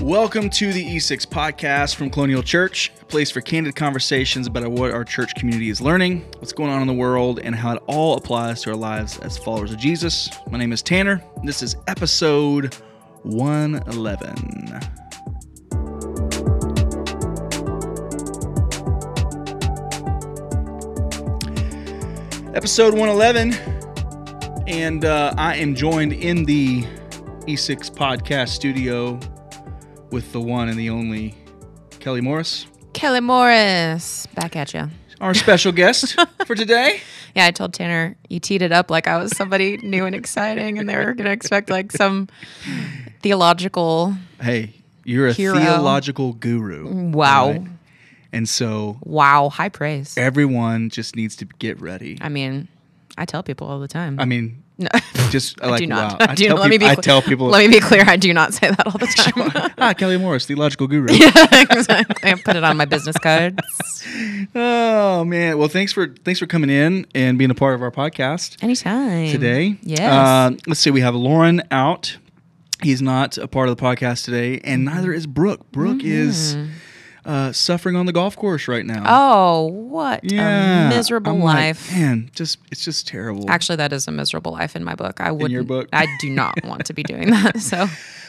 Welcome to the E6 podcast from Colonial Church, a place for candid conversations about what our church community is learning, what's going on in the world, and how it all applies to our lives as followers of Jesus. My name is Tanner. This is episode 111. Episode 111, and uh, I am joined in the E6 podcast studio with the one and the only Kelly Morris, Kelly Morris, back at you. our special guest for today. Yeah, I told Tanner you teed it up like I was somebody new and exciting, and they were going to expect like some theological. Hey, you're a Hero. theological guru. Wow. right? And so Wow, high praise. everyone just needs to get ready. I mean, I tell people all the time. I mean, no, just I like do not. wow. I do tell not. Let me peop- be. I tell people. Let me be clear. I do not say that all the time. ah, Kelly Morris, theological guru. yeah, exactly. I put it on my business cards. Oh man. Well, thanks for thanks for coming in and being a part of our podcast. Anytime. today. Yes. Uh, let's see. We have Lauren out. He's not a part of the podcast today, and neither is Brooke. Brooke is uh, suffering on the golf course right now. Oh, what yeah, a miserable I'm like, life. man, just it's just terrible. Actually, that is a miserable life in my book. I would. your book? I do not want to be doing that. So.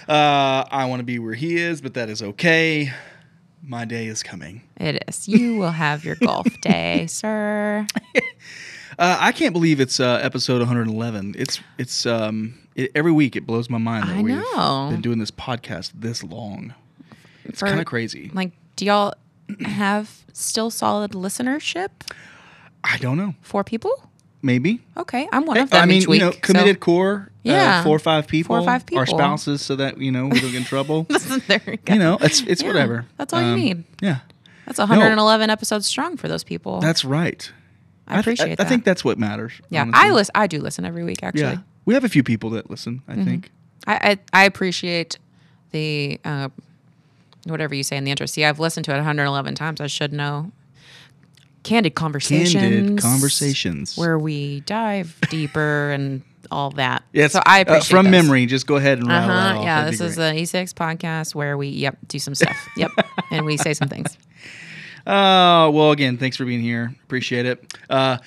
uh, I want to be where he is, but that is okay. My day is coming. It is. You will have your golf day, sir. Uh, I can't believe it's uh, episode 111. It's it's um it, every week it blows my mind that I we've know. been doing this podcast this long. It's kind of crazy. Like, do y'all have still solid listenership? I don't know. Four people? Maybe Okay, I'm one of them I mean, each week. you know, committed core. Yeah. uh, four or five people. Four or five people. Our spouses, so that you know we don't get in trouble. so there you go. you know, it's it's Yeah, whatever. that's all you Um, need. Yeah, That's 111 episodes strong for those people. that's right. I th- appreciate I, that. think that's what matters. yeah, honestly. I listen. I do listen every week. Actually, Yeah, we have a few people that listen. I think. I, I I appreciate the uh, whatever you say in the intro. See, I've listened to it 111 times. I should know. Candid conversations. Candid conversations. where we dive deeper and all that. Yes, so I uh, from those. memory. Just go ahead and Uh rattle that. Yeah, That'd this is the E6 podcast where we yep do some stuff. yep, and we say some things. Oh well, again, thanks for being here. Appreciate it. Uh,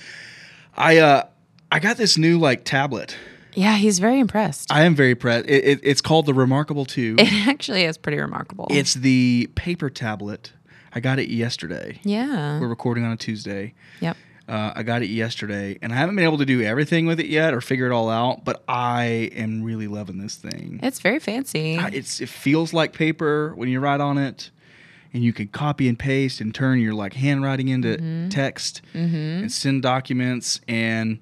I uh, I got this new like tablet. Yeah, he's very impressed. I am very impressed. It, it, it's called the Remarkable Two. it actually is pretty remarkable. It's the paper tablet. I got it yesterday. yeah. We're recording on a Tuesday. Yep. Uh, I got it yesterday, and I haven't been able to do everything with it yet or figure it all out. But I am really loving this thing. It's very fancy. I- It's it feels like paper when you write on it, and you can copy and paste and turn your like handwriting into Mm-hmm. text and send documents. And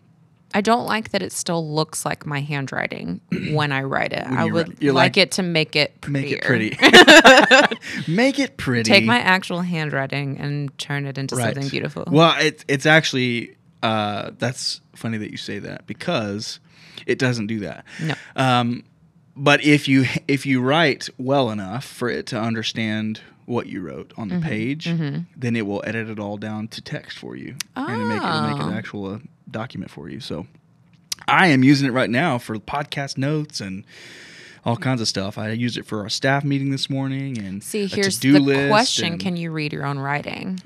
I don't like that it still looks like my handwriting when I write it. I would like, like, it to make it make it pretty. make it pretty. Take my actual handwriting and turn it into something beautiful. Well, it's it's actually uh, that's funny that you say that because it doesn't do that. No. Um, but if you if you write well enough for it to understand what you wrote on the Mm-hmm, page, then it will edit it all down to text for you and make it make Oh. an actual uh, document for you. So I am using it right now for podcast notes and all kinds of stuff. I used it for our staff meeting this morning and See, here's the list question: Can you read your own writing?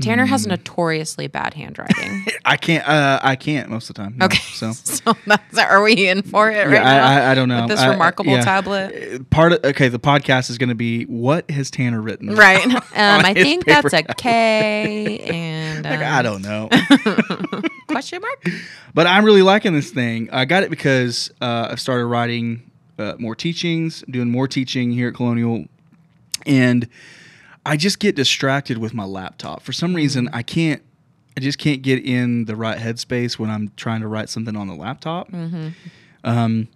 Tanner has notoriously bad handwriting. I can't. Uh, I can't most of the time. no. Okay, so so that's, are we in for it right yeah, now? I, I, I don't know. With this I- remarkable yeah. tablet, Uh, Part of okay, the podcast is going to be what has Tanner written? right? Um, I his think paper that's a K and Like, um, I don't know, question mark. but I'm really liking this thing. I got it because uh, I've started writing uh, more teachings, doing more teaching here at Colonial, and I just get distracted with my laptop. For some reason, Mm-hmm. I can't. I just can't get in the right headspace when I'm trying to write something on the laptop. Mm-hmm. Um,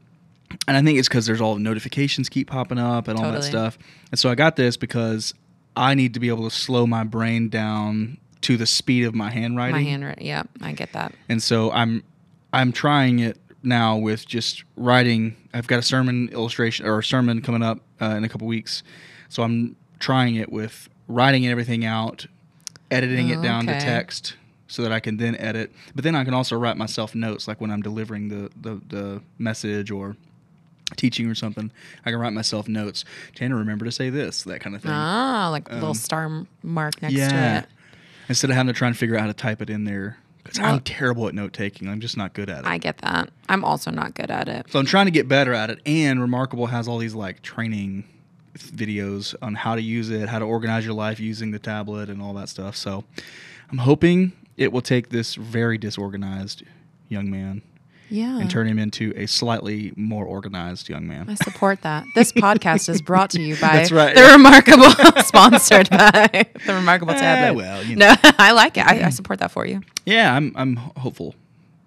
and I think it's because there's all the notifications keep popping up and all that stuff. And so I got this because I need to be able to slow my brain down to the speed of my handwriting. My handwriting. Yeah, I get that. And so I'm I'm trying it now with just writing. I've got a sermon illustration or a sermon coming up uh, in a couple weeks, so I'm trying it with writing everything out, editing it Oh, down to text, so that I can then edit. But then I can also write myself notes, like when I'm delivering the the, the message or teaching or something, I can write myself notes. Tanner, remember to say this, that kind of thing. Ah, like a little star mark next to Um, yeah. it. Instead of having to try and figure out how to type it in there. Because I'm terrible at note taking. I'm just not good at it. I get that. I'm also not good at it. So I'm trying to get better at it. And Remarkable has all these like training videos on how to use it, how to organize your life using the tablet and all that stuff. So I'm hoping it will take this very disorganized young man Yeah. and turn him into a slightly more organized young man. I support that. This podcast is brought to you by That's right. the Remarkable, sponsored by the Remarkable Eh, Tablet. well, you no, I like it. I, I support that for you. Yeah, I'm I'm hopeful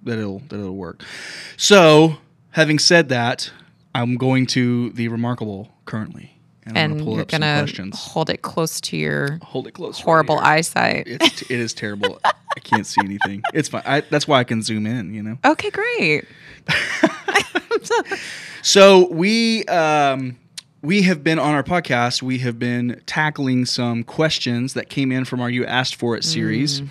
that it'll that it'll work. So, having said that, I'm going to the Remarkable currently. And you're up gonna questions. hold it close to your Hold it close. horrible here. eyesight. It's it is terrible. I can't see anything. It's fine. I, that's why I can zoom in. You know. Okay, great. So we um, we have been on our podcast. We have been tackling some questions that came in from our "You Asked for It" series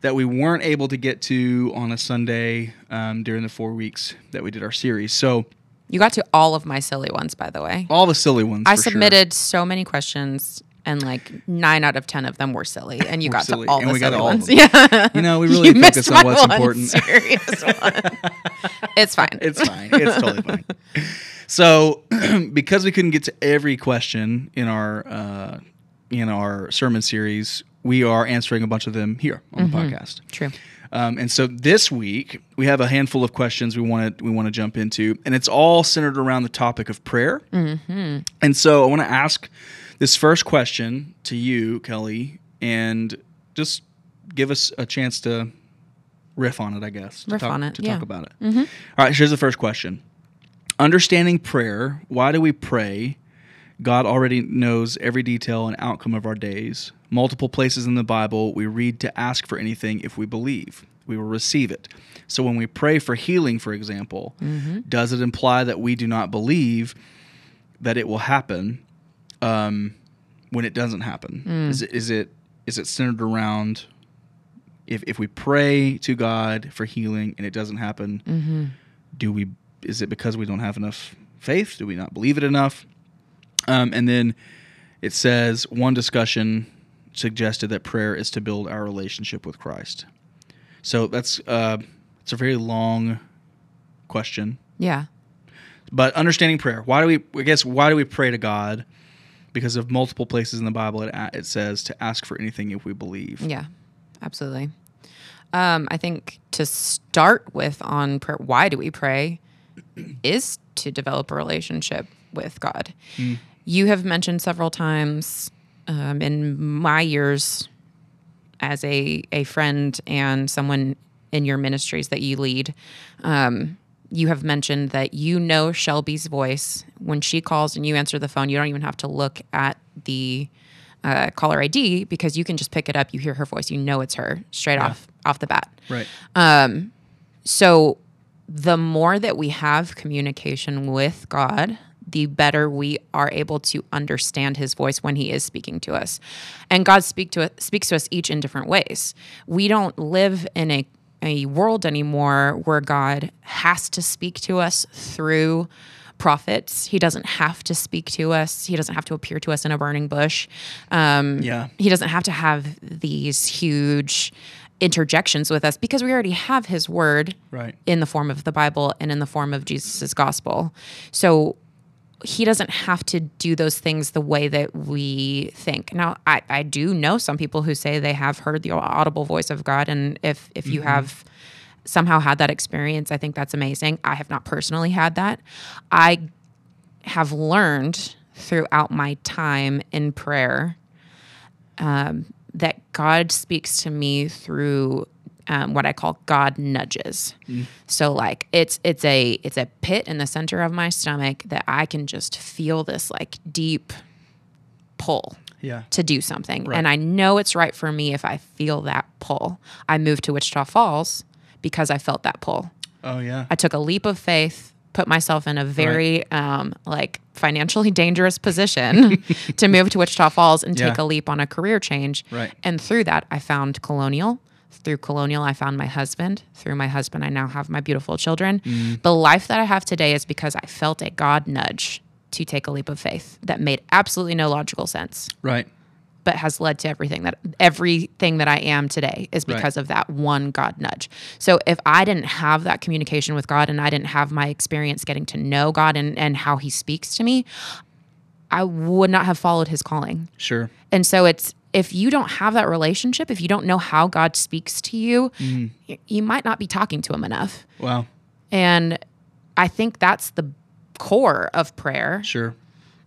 that we weren't able to get to on a Sunday um, during the four weeks that we did our series. So You got to all of my silly ones, by the way. all the silly ones. I for sure. submitted so many questions, and like nine out of ten of them were silly, and you got silly, to all and the we got silly all of ones. them. Yeah, You know, we really focus on what's important. Serious one. it's fine. It's fine. It's totally fine. So, because we couldn't get to every question in our uh, in our sermon series, we are answering a bunch of them here on the podcast. true. Um, and so this week we have a handful of questions we want to we want to jump into, and it's all centered around the topic of prayer. Mm-hmm. And so I want to ask this first question to you, Kelly, and just give us a chance to riff on it. I guess to Riff talk, on it, to yeah. talk about it. All right, here's the first question: Understanding prayer. Why do we pray? God already knows every detail and outcome of our days. Multiple places in the Bible, we read to ask for anything if we believe. We will receive it. So when we pray for healing, for example, does it imply that we do not believe that it will happen um, when it doesn't happen? Is, it, is, it, is it centered around if, if we pray to God for healing and it doesn't happen, do we is it because we don't have enough faith? Do we not believe it enough? Um, and then it says one discussion suggested that prayer is to build our relationship with Christ. So that's uh, it's a very long question, Yeah. but understanding prayer. Why do we? I guess why do we pray to God? Because of multiple places in the Bible, it, it says to ask for anything if we believe. Yeah, absolutely. Um, I think to start with on prayer, why do we pray is to develop a relationship with God. You have mentioned several times um, in my years as a, a friend and someone in your ministries that you lead, um, you have mentioned that you know Shelby's voice when she calls and you answer the phone. You don't even have to look at the uh, caller ID because you can just pick it up. You hear her voice. You know it's her straight off off the bat. Right. So the more that we have communication with God, the better we are able to understand his voice when he is speaking to us. And God speak to us, speaks to us each in different ways. We don't live in a, a world anymore where God has to speak to us through prophets. He doesn't have to speak to us. He doesn't have to appear to us in a burning bush. Um, Yeah. he doesn't have to have these huge interjections with us because we already have his word Right. in the form of the Bible and in the form of Jesus' gospel. So he doesn't have to do those things the way that we think. Now, I, I do know some people who say they have heard the audible voice of God. And if, if you have somehow had that experience, I think that's amazing. I have not personally had that. I have learned throughout my time in prayer um, that God speaks to me through um, what I call God nudges. So like it's it's a it's a pit in the center of my stomach that I can just feel this like deep pull Yeah. to do something. Right. And I know it's right for me if I feel that pull. I moved to Wichita Falls because I felt that pull. Oh yeah. I took a leap of faith, put myself in a very um, like financially dangerous position to move to Wichita Falls and take a leap on a career change. Right. And through that, I found Colonial. Through Colonial, I found my husband. Through my husband, I now have my beautiful children. Mm. The life that I have today is because I felt a God nudge to take a leap of faith that made absolutely no logical sense Right. but has led to everything that everything that I am today is Right. because of that one God nudge. So if I didn't have that communication with God and I didn't have my experience getting to know God and, and how he speaks to me, I would not have followed his calling. Sure. And so it's if you don't have that relationship, if you don't know how God speaks to you, mm-hmm. y- you might not be talking to him enough. Wow. And I think that's the core of prayer. Sure.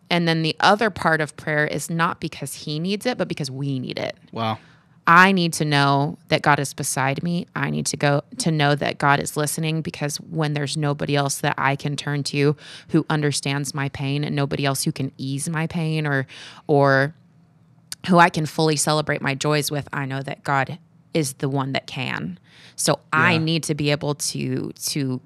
And then the other part of prayer is not because he needs it, but because we need it. Wow. I need to know that God is beside me. I need to go to know that God is listening because when there's nobody else that I can turn to who understands my pain and nobody else who can ease my pain or or who I can fully celebrate my joys with, I know that God is the one that can. So I need to be able to to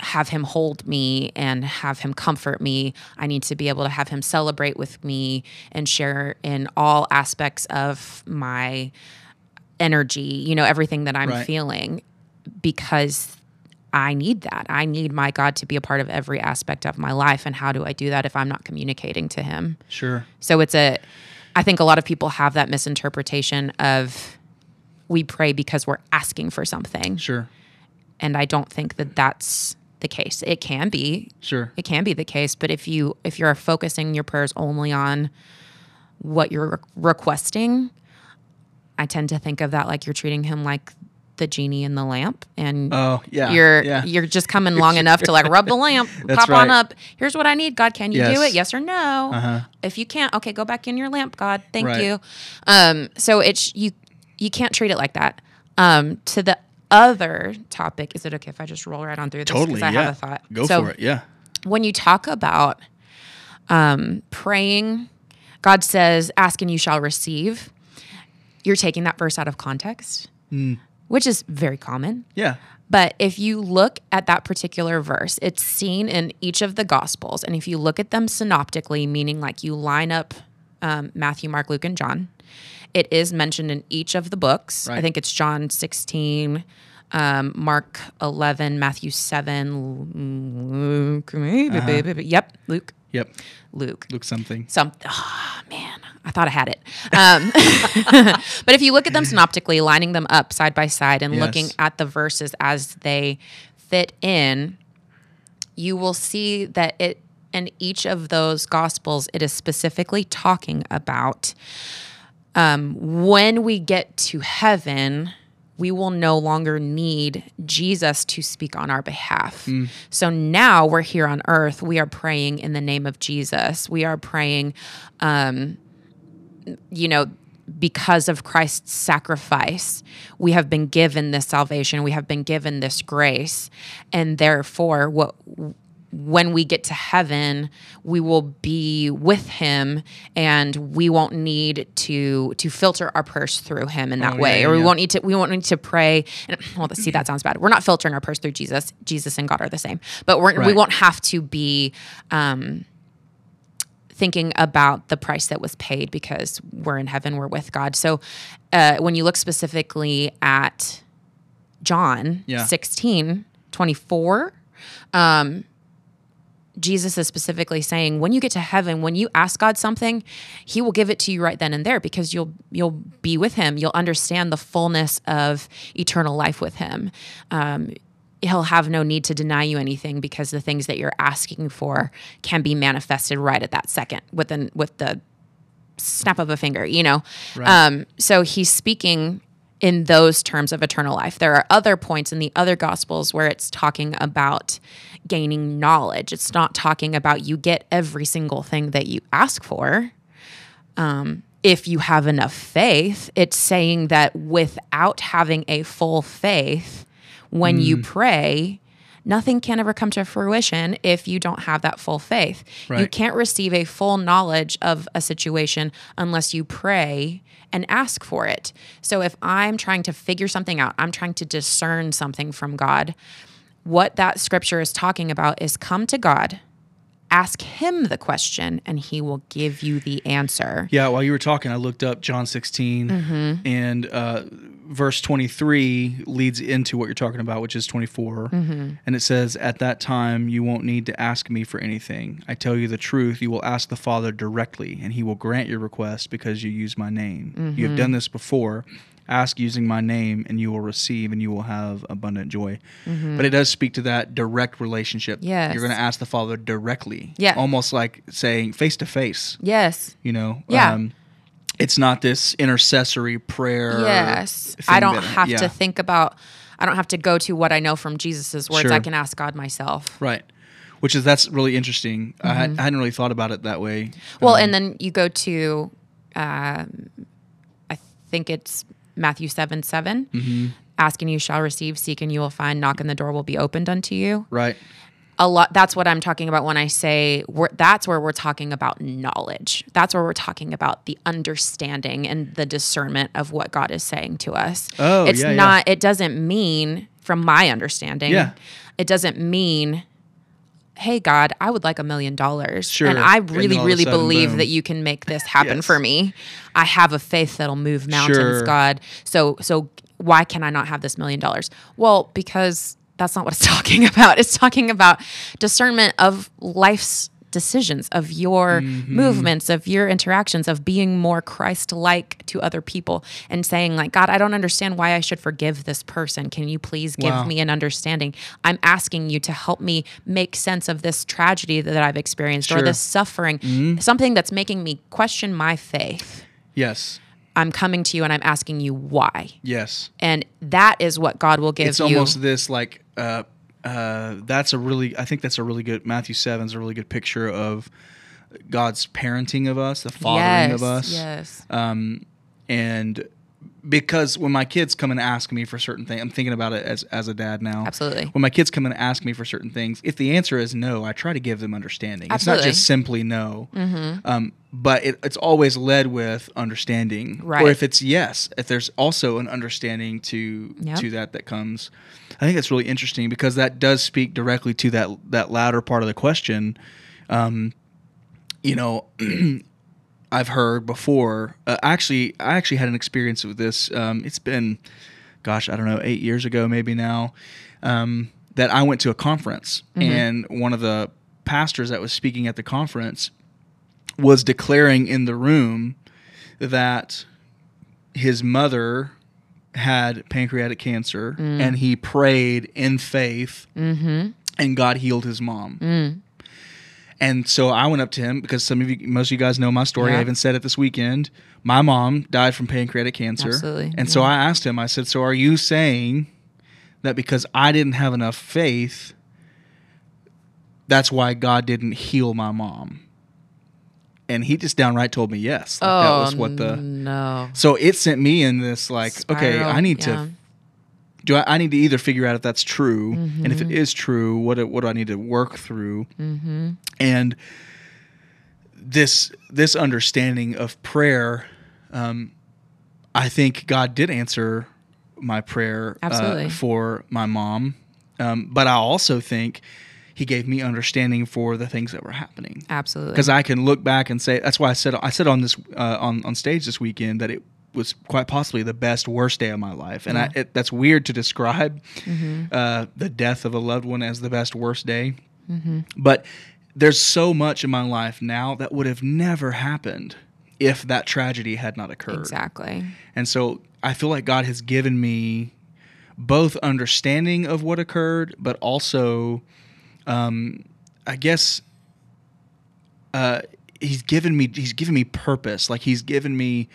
have him hold me and have him comfort me. I need to be able to have him celebrate with me and share in all aspects of my energy, you know, everything that I'm Right. feeling because I need that. I need my God to be a part of every aspect of my life. And how do I do that if I'm not communicating to him? Sure. So it's a, I think a lot of people have that misinterpretation of we pray because we're asking for something. Sure. And I don't think that that's the case. It can be, Sure. it can be the case, but if you if you're focusing your prayers only on what you're re- requesting, I tend to think of that like you're treating him like the genie in the lamp and Oh, yeah. you're yeah. you're just coming long enough to like rub the lamp, pop on up. Here's what I need, God. Can you do it? Yes or no? Uh-huh. If you can't, okay, go back in your lamp, God. Thank Right. you. Um, so it's you you can't treat it like that. Um, to the other topic, is it okay if I just roll right on through this? totally. I yeah. have a thought. Go So for it. Yeah. when you talk about um, praying, God says, "Ask and you shall receive." You're taking that verse out of context, Hmm. Which is very common. Yeah. But if you look at that particular verse, it's seen in each of the Gospels. And if you look at them synoptically, meaning like you line up um, Matthew, Mark, Luke, and John, it is mentioned in each of the books. I think it's John 16, um, Mark 11, Matthew 7, Luke, maybe, yep, Luke, Yep. Luke. Look something. Some, oh, man, I thought I had it. Um, but if you look at them synoptically, lining them up side by side and Yes. looking at the verses as they fit in, you will see that it in each of those gospels, it is specifically talking about um, when we get to heaven, we will no longer need Jesus to speak on our behalf. So now we're here on earth. We are praying in the name of Jesus. We are praying, um, you know, because of Christ's sacrifice, we have been given this salvation. We have been given this grace. And therefore, what when we get to heaven, we will be with him and we won't need to to filter our purse through him in that Oh, way. yeah, or we yeah. won't need to we won't need to pray and well see that sounds bad. We're not filtering our purse through Jesus. Jesus and God are the same. But we're, we won't have to be um thinking about the price that was paid because we're in heaven, we're with God. So uh, when you look specifically at John Yeah. 16, 24, um, Jesus is specifically saying when you get to heaven, when you ask God something, He will give it to you right then and there because you'll you'll be with Him. You'll understand the fullness of eternal life with Him. Um, he'll have no need to deny you anything because the things that you're asking for can be manifested right at that second within with the snap of a finger, you know. Um, so he's speaking in those terms of eternal life. There are other points in the other gospels where it's talking about gaining knowledge. It's not talking about you get every single thing that you ask for. Um, if you have enough faith, it's saying that without having a full faith, when you mm. pray, nothing can ever come to fruition if you don't have that full faith. You can't receive a full knowledge of a situation unless you pray and ask for it. So if I'm trying to figure something out, I'm trying to discern something from God, what that scripture is talking about is come to God, ask him the question and he will give you the answer. Yeah, while you were talking, I looked up John 16, Mm-hmm. and uh, verse 23 leads into what you're talking about, which is 24. Mm-hmm. And it says, At that time, you won't need to ask me for anything. I tell you the truth, you will ask the Father directly, and he will grant your request because you use my name. You Mm-hmm. have done this before. Ask using my name, and you will receive, and you will have abundant joy. But it does speak to that direct relationship. Mm-hmm. Yes. You're going to ask the Father directly. Yeah. Almost like saying face to face Yes. you know Yeah. it's not this intercessory prayer Yes. I don't that- have yeah, to think about I don't have to go to what I know from Jesus' words. Sure. I can ask God myself. right which is that's really interesting I, had, I hadn't really thought about it that way Mm-hmm. Well, Um, and then you go to, um, I think it's Matthew 7 7. Mm-hmm. Ask and you shall receive, seek and you will find, knock and the door will be opened unto you. right A lot. That's what I'm talking about when I say we're, that's where we're talking about knowledge. That's where we're talking about the understanding and the discernment of what God is saying to us. Oh, it's yeah, yeah. not. It doesn't mean, from my understanding, Yeah. it doesn't mean hey god i would like a million dollars Sure. and i really all of a really sudden, believe boom. that you can make this happen Yes. for me i have a faith that'll move mountains Sure. god so so why can i not have this million dollars well because that's not what it's talking about it's talking about discernment of life's decisions of your Mm-hmm. movements of your interactions of being more christ-like to other people and saying like god i don't understand why i should forgive this person. Can you please give Wow. me an understanding? I'm asking you to help me make sense of this tragedy that i've experienced or this suffering. Mm-hmm. something that's making me question my faith. Yes. I'm coming to you and i'm asking you why. Yes. And that is what god will give it's you It's almost this like uh uh that's a really i think that's a really good matthew 7 is a really good picture of god's parenting of us the fathering yes, of us. yes. Um, and because when my kids come and ask me for certain things, I'm thinking about it as as a dad now. Absolutely. When my kids come and ask me for certain things, if the answer is no, I try to give them understanding. Absolutely. It's not just simply no, mm-hmm. um, but it, it's always led with understanding. Right. Or if it's yes, if there's also an understanding to Yep. to that that comes. I think that's really interesting because that does speak directly to that that latter part of the question. Um, you know, I've heard before. Uh, actually, I actually had an experience with this. Um, it's been, gosh, I don't know, eight years ago, maybe now. Um, that I went to a conference, and one of the pastors that was speaking at the conference was declaring in the room that his mother had pancreatic cancer, and he prayed in faith, and God healed his mom. And so I went up to him because some of you, most of you guys know my story. Yeah. I even said it this weekend. My mom died from pancreatic cancer. Absolutely, And so I asked him, I said, So are you saying that because I didn't have enough faith, that's why God didn't heal my mom? And he just downright told me yes. Like that oh, was what the. no So it sent me in this like, okay, I need yeah. to do I, I need to either figure out if that's true, and if it Mm-hmm. true, what do- what do I need to work through? Mm-hmm. And this this understanding of prayer, um, I think God did answer my prayer uh, for my mom, um, but I also think He gave me understanding for the things that were happening absolutely because I can look back and say that's why I said I said on this uh, on on stage this weekend that it was quite possibly the best worst day of my life, and I, it, that's weird to describe uh, the death of a loved one as the best worst day, but there's so much in my life now that would have never happened if that tragedy had not occurred. exactly And so I feel like God has given me both understanding of what occurred, but also, um, I guess, uh, He's given me He's given me purpose. Like He's given me.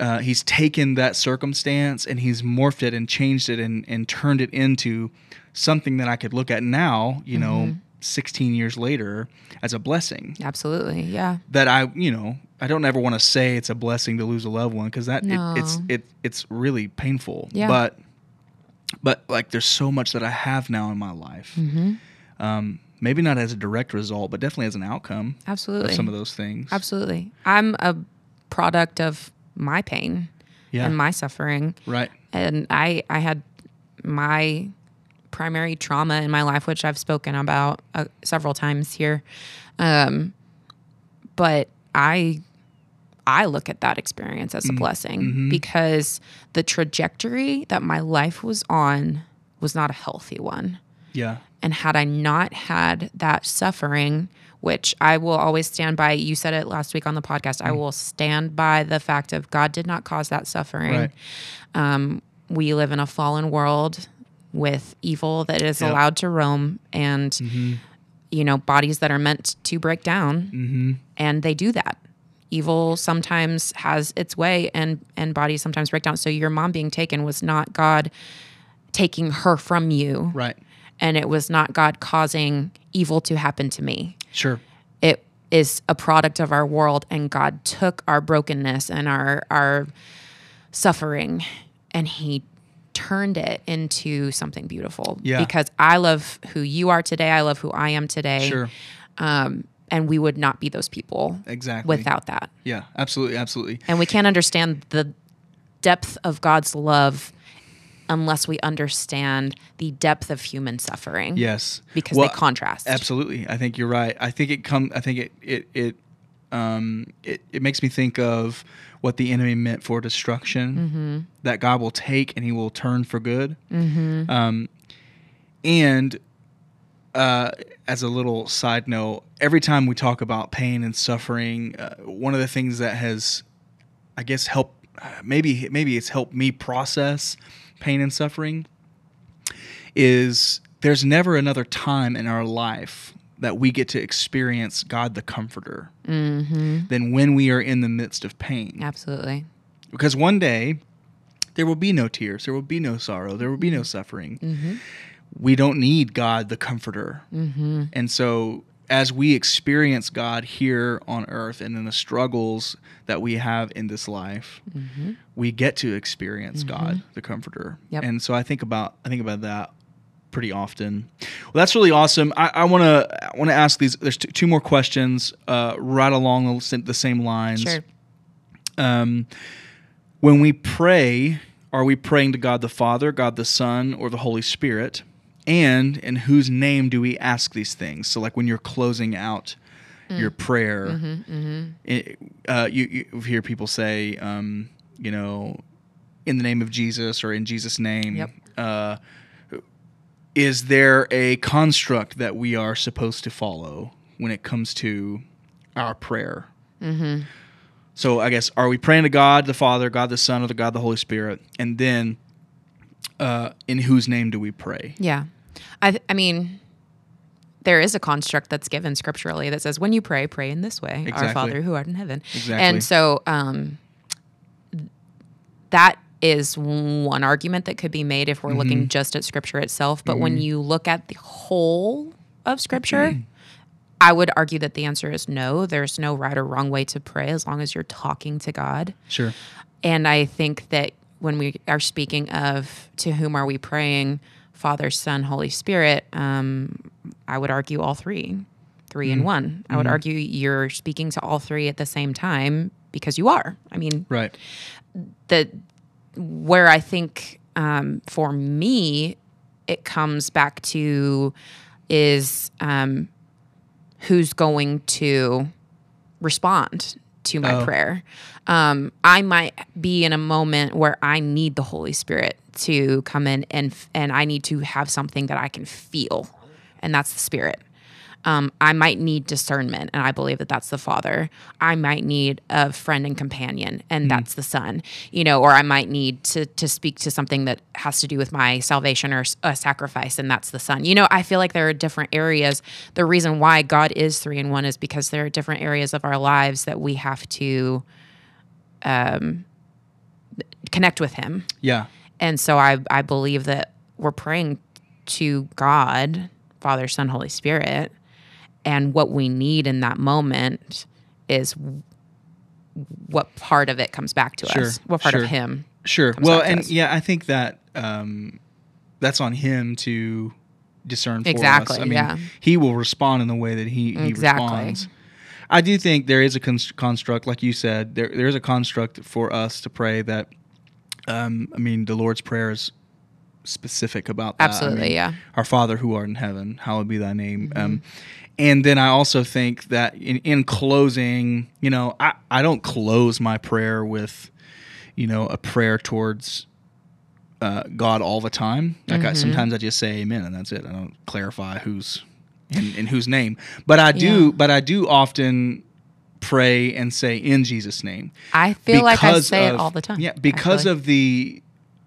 Uh, he's taken that circumstance and he's morphed it and changed it and, and turned it into something that I could look at now, you know, 16 years later as a blessing absolutely yeah that I, you know, I don't ever want to say it's a blessing to lose a loved one because that it, it's it it's really painful. Yeah. But but like there's so much that I have now in my life. Mm-hmm. Um, maybe not as a direct result, but definitely as an outcome absolutely of some of those things. absolutely i'm a product of my pain Yeah. and my suffering Right. and I I had my primary trauma in my life, which I've spoken about uh, several times here. Um, but I I look at that experience as a blessing because the trajectory that my life was on was not a healthy one. Yeah. And had I not had that suffering, which I will always stand by, you said it last week on the podcast, I mm. will stand by the fact of God did not cause that suffering. Right. Um, we live in a fallen world with evil that is Yep. allowed to roam and, mm-hmm. you know, bodies that are meant to break down. Mm-hmm. And they do that. Evil sometimes has its way and, and bodies sometimes break down. So your mom being taken was not God taking her from you Right. And it was not God causing evil to happen to me. Sure. It is a product of our world, and God took our brokenness and our our suffering, and He turned it into something beautiful. Yeah. Because I love who you are today. I love who I am today. Sure. Um, and we would not be those people Exactly. without that. Yeah. Absolutely. Absolutely. And we can't understand the depth of God's love unless we understand the depth of human suffering. Yes. Because Well, they contrast. Absolutely. I think you're right. I think it come I think it it it um it, it makes me think of what the enemy meant for destruction Mm-hmm. that God will take and he will turn for good. Mm-hmm. Um and uh, as a little side note, every time we talk about pain and suffering, uh, one of the things that has, I guess, helped uh, maybe maybe it's helped me process pain and suffering is there's never another time in our life that we get to experience God the Comforter mm-hmm. than when we are in the midst of pain. Absolutely. Because one day there will be no tears, there will be no sorrow, there will be no mm-hmm. suffering. Mm-hmm. We don't need God the Comforter. And so, as we experience God here on earth and in the struggles that we have in this life, we get to experience God the Comforter. Yep. And so, I think about I think about that pretty often. Well, that's really awesome. I want to want to ask these. There's two, two more questions uh, right along the, the same lines Sure. um, when we pray, are we praying to God the Father, God the Son, or the Holy Spirit? And in whose name do we ask these things? So, like when you're closing out your prayer, it- uh, you, you hear people say, um, you know, in the name of Jesus or in Jesus' name. Yep. Uh, is there a construct that we are supposed to follow when it comes to our prayer? So I guess are we praying to God the Father, God the Son, or the God the Holy Spirit, and then uh, in whose name do we pray? Yeah. I, th- I mean, there is a construct that's given scripturally that says, when you pray, pray in this way, Exactly. our Father who art in heaven. Exactly. And so um, that is one argument that could be made if we're Mm-hmm. looking just at scripture itself. But when you look at the whole of scripture, Mm-hmm. I would argue that the answer is no. There's no right or wrong way to pray as long as you're talking to God. Sure. And I think that when we are speaking of to whom are we praying, Father, Son, Holy Spirit, um, I would argue all three, 3 in one. I would argue you're speaking to all three at the same time because you are. I mean, Right. the where I think um, for me it comes back to is um, who's going to respond to my Oh. prayer. Um, I might be in a moment where I need the Holy Spirit to come in and and I need to have something that I can feel, and that's the Spirit. Um, I might need discernment, and I believe that that's the Father. I might need a friend and companion, and that's the Son. You know, or I might need to to speak to something that has to do with my salvation or a sacrifice, and that's the Son. You know, I feel like there are different areas. The reason why God is three in one is because there are different areas of our lives that we have to um, connect with Him. Yeah. And so I, I believe that we're praying to God, Father, Son, Holy Spirit. And what we need in that moment is what part of it comes back to Sure, us, what part sure. of Him. Sure. Well, and yeah, I think that um, that's on him to discern for Exactly, us. I mean, yeah. he will respond in the way that he, he Exactly. responds. I do think there is a cons- construct, like you said, there there is a construct for us to pray that. Um, I mean, the Lord's prayer is specific about that. I Absolutely, mean, yeah. Our Father who art in heaven, hallowed be thy name. Mm-hmm. Um, and then I also think that in, in closing, you know, I, I don't close my prayer with, you know, a prayer towards uh, God all the time. Like Mm-hmm. I, sometimes I just say Amen and that's it. I don't clarify who's in, in whose name. But I do. Yeah. But I do often pray and say in Jesus' name I feel like I say it all the time. Yeah, because actually. of the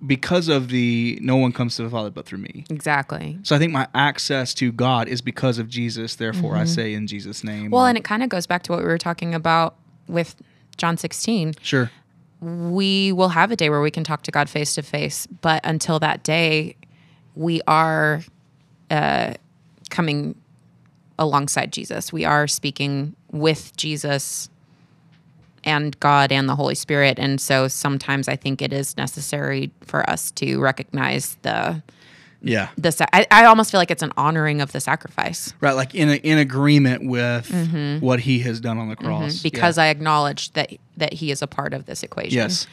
because of the no one comes to the Father but through me. exactly. So I think my access to God is because of Jesus. Therefore, I say in Jesus' name. Mm-hmm. Well, or- and it kind of goes back to what we were talking about with John 16. sure, we will have a day where we can talk to God face to face. But until that day, we are uh, coming alongside Jesus. We are speaking with Jesus and God and the Holy Spirit. And so sometimes I think it is necessary for us to recognize the yeah, the. I, I almost feel like it's an honoring of the sacrifice right. Like in a, in agreement with what He has done on the cross. Mm-hmm. because I acknowledge that that He is a part of this equation. Yes.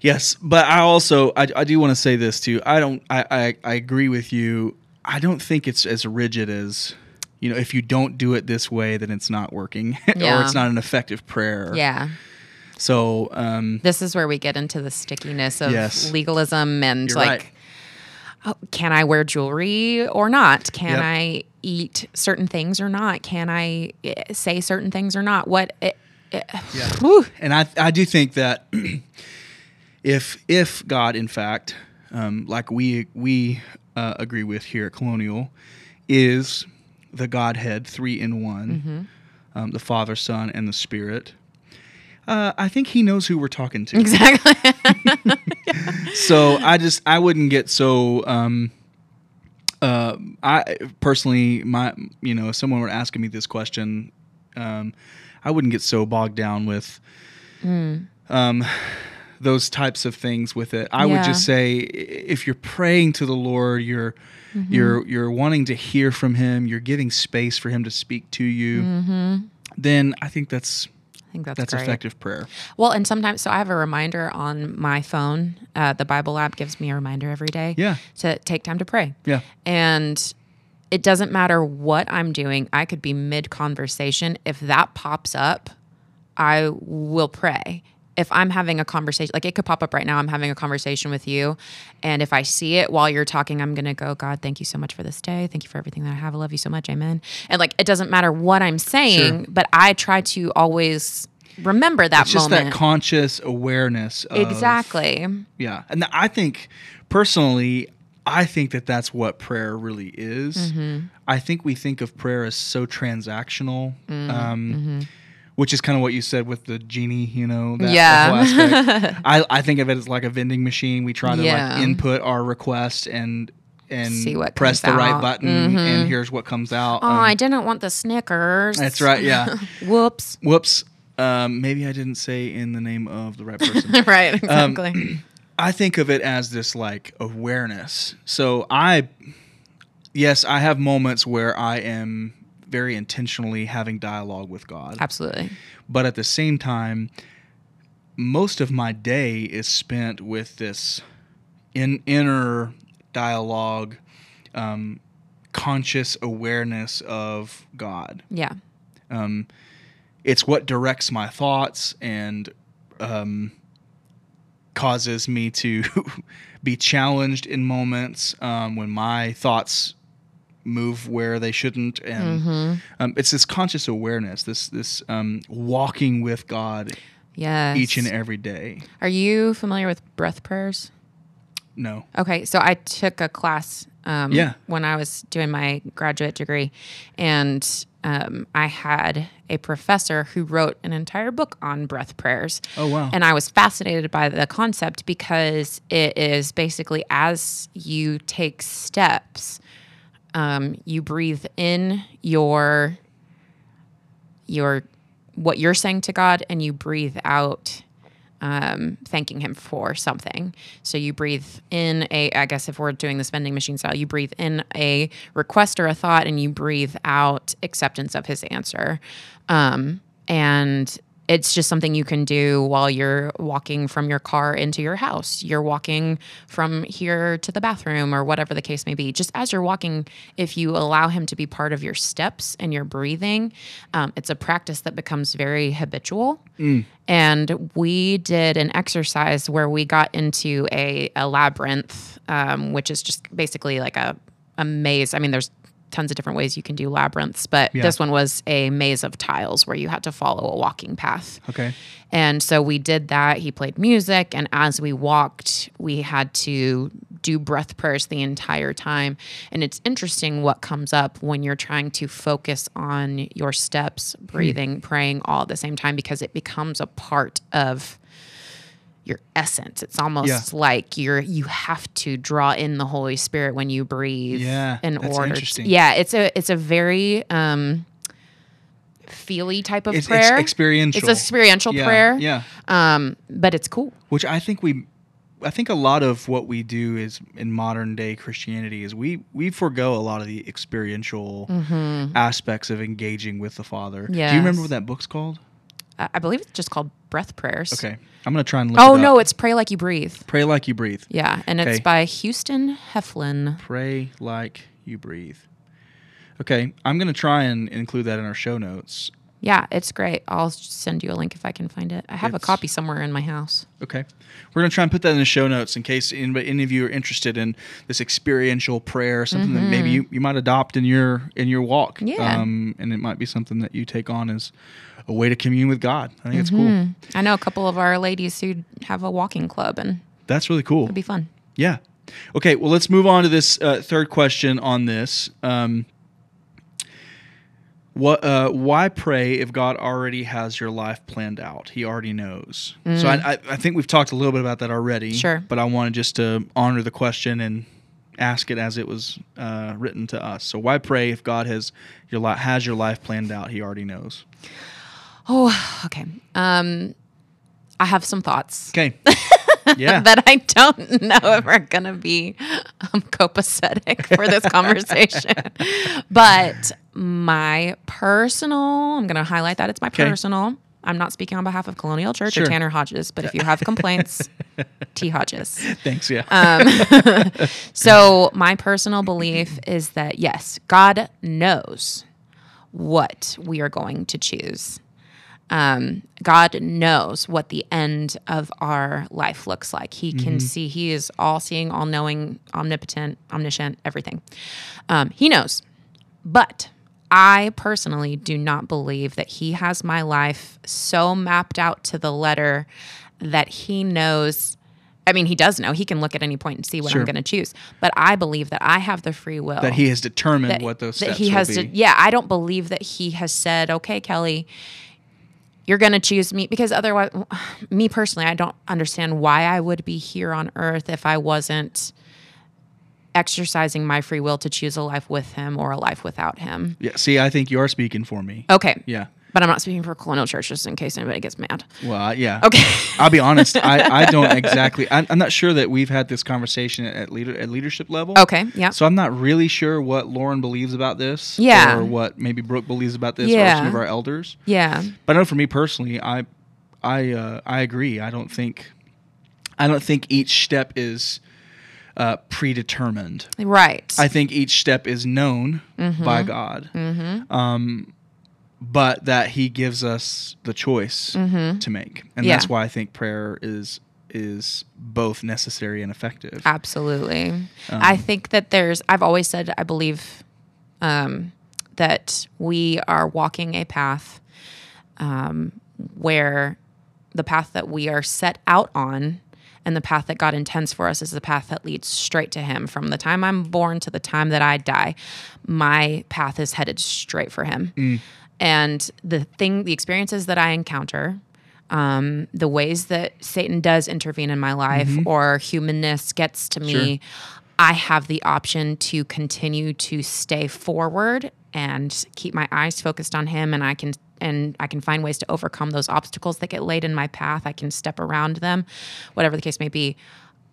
Yes, but I also I, I do want to say this too. I don't I, I I agree with you. I don't think it's as rigid as you know if you don't do it this way then it's not working or it's not an effective prayer. Yeah. So um this is where we get into the stickiness of Yes. legalism and You're like right. oh, can i wear jewelry or not can Yep. i eat certain things or not can i eh, say certain things or not what eh, eh, Yeah. whew. and I I do think that if if God in fact um, like we we uh, agree with here at Colonial is the Godhead three in one, um, the Father, Son, and the Spirit. Uh, I think he knows who we're talking to. exactly so I just I wouldn't get so um uh I personally my you know if someone were asking me this question um I wouldn't get so bogged down with um those types of things with it. I would just say if you're praying to the Lord, you're you're you're wanting to hear from him, you're giving space for him to speak to you. Then I think that's i think that's, that's great. effective prayer. well and sometimes so i have a reminder on my phone uh, the bible app gives me a reminder every day Yeah. to take time to pray Yeah. And it doesn't matter what I'm doing. I could be mid conversation. If that pops up, I will pray. If I'm having a conversation, like it could pop up right now, I'm having a conversation with you. And if I see it while you're talking, I'm going to go, God, thank you so much for this day. Thank you for everything that I have. I love you so much. Amen. And like, it doesn't matter what I'm saying, but I try to always remember that It's just moment. that conscious awareness of exactly. Yeah, and I think personally, I think that that's what prayer really is. Mm-hmm. I think we think of prayer as so transactional, Mm, um, mm-hmm. Which is kind of what you said with the genie. You know, that, Yeah. I, I think of it as like a vending machine. We try to Yeah. like input our request and and See what press the comes right out. button, Mhm. and here's what comes out. Oh, Um, I didn't want the Snickers. that's right. Yeah. Whoops. Whoops. Um, maybe I didn't say in the name of the right person. right, Um, exactly. I think of it as this like awareness. So I, yes, I have moments where I am very intentionally having dialogue with God, Absolutely. but at the same time, most of my day is spent with this in inner dialogue, um, conscious awareness of God. Yeah. Um, it's what directs my thoughts and um, causes me to be challenged in moments um, when my thoughts move where they shouldn't and Mm-hmm. um, it's this conscious awareness this this um, walking with god Yes. each and every day Are you familiar with breath prayers? no Okay, so I took a class um, Yeah. when I was doing my graduate degree, and um, I had a professor who wrote an entire book on breath prayers. Oh, wow. And I was fascinated by the concept because it is basically as you take steps, um, you breathe in your your what you're saying to God, and you breathe out um, thanking him for something. So you breathe in a, I guess if we're doing the spending machine style, you breathe in a request or a thought and you breathe out acceptance of his answer. Um, and it's just something you can do while you're walking from your car into your house. You're walking from here to the bathroom or whatever the case may be. Just as you're walking, if you allow him to be part of your steps and your breathing, um, it's a practice that becomes very habitual. And we did an exercise where we got into a, a labyrinth, um, which is just basically like a, a maze. I mean, there's tons of different ways you can do labyrinths, but Yeah. this one was a maze of tiles where you had to follow a walking path. Okay. And so we did that. He played music. And as we walked, we had to do breath prayers the entire time. And it's interesting what comes up when you're trying to focus on your steps, hmm. breathing, praying all at the same time because it becomes a part of your essence. It's almost Yeah. like you're you have to draw in the Holy Spirit when you breathe. Yeah, in that's order. interesting. To, yeah, it's a it's a very um feely type of It's, it's prayer. experiential. It's experiential yeah, prayer. Yeah. Um, but it's cool. Which I think we, I think a lot of what we do is in modern day Christianity is we we forego a lot of the experiential aspects of engaging with the Father. Do you remember Mm-hmm. What that book's called? I believe it's just called breath prayers. Okay, I'm gonna try and look. Oh it no, it's pray like you breathe. pray like you breathe. Yeah, and it's by Houston Heflin. Pray like you breathe. Okay, I'm gonna try and include that in our show notes. Yeah, it's great. I'll send you a link if I can find it. I have a It's- copy somewhere in my house. Okay. We're going to try and put that in the show notes in case anybody, any of you are interested in this experiential prayer, something that maybe you, you might adopt in your in your walk. Mm-hmm. Yeah. Um, and it might be something that you take on as a way to commune with God. I think it's Mm-hmm. cool. I know a couple of our ladies who have a walking club, and That's really cool. it'd be fun. Yeah. Okay. Well, let's move on to this uh, third question on this. Um, what? Uh, why pray if God already has your life planned out? He already knows. So I, I, I think we've talked a little bit about that already. Mm. Sure. But I wanted just to honor the question and ask it as it was uh, written to us. So why pray if God has your li- has your life planned out? He already knows. Oh, okay. Um, I have some thoughts Okay. Yeah. that I don't know if are gonna be um, copacetic for this conversation. but my personal, I'm gonna highlight that it's my Okay. personal. I'm not speaking on behalf of Colonial Church Sure. or Tanner Hodges, but if you have complaints, T Hodges. Thanks. Yeah. Um, So my personal belief is that yes, God knows what we are going to choose. Um, God knows what the end of our life looks like. He can see. He is all seeing, all knowing, omnipotent, omniscient, everything. Um, he knows. But I personally do not believe that He has my life so mapped out to the letter that He knows. I mean, He does know. He can look at any point and see what Sure. I'm going to choose. But I believe that I have the free will that He has determined that, what those that steps he has to yeah i don't believe that he has said okay kelly you're going to choose me because otherwise me personally i don't understand why i would be here on earth if i wasn't exercising my free will to choose a life with him or a life without him yeah. See, I think you are speaking for me. okay Yeah. But i'm not speaking for colonial church just in case anybody gets mad Well, yeah. okay I'll be honest. I, I don't exactly. I'm, I'm not sure that we've had this conversation at leader at leadership level. okay yeah So I'm not really sure what Lauren believes about this. Yeah. Or what maybe Brooke believes about this, or some of our elders. yeah But I know for me personally, I, I, uh, I agree. I don't think, I don't think each step is uh, predetermined. right I think each step is known Mm-hmm. by God. Um, but that He gives us the choice to make, and Mm-hmm. Yeah. that's why I think prayer is is both necessary and effective. Absolutely. Um, I think that there's, I've always said, I believe um, that we are walking a path um, where the path that we are set out on and the path that God intends for us is the path that leads straight to Him. From the time I'm born to the time that I die, my path is headed straight for Him. Mm. And the thing, the experiences that I encounter, um, the ways that Satan does intervene in my life or humanness gets to me, Mm-hmm. Sure. I have the option to continue to stay forward and keep my eyes focused on him and I can and I can find ways to overcome those obstacles that get laid in my path. I can step around them, whatever the case may be.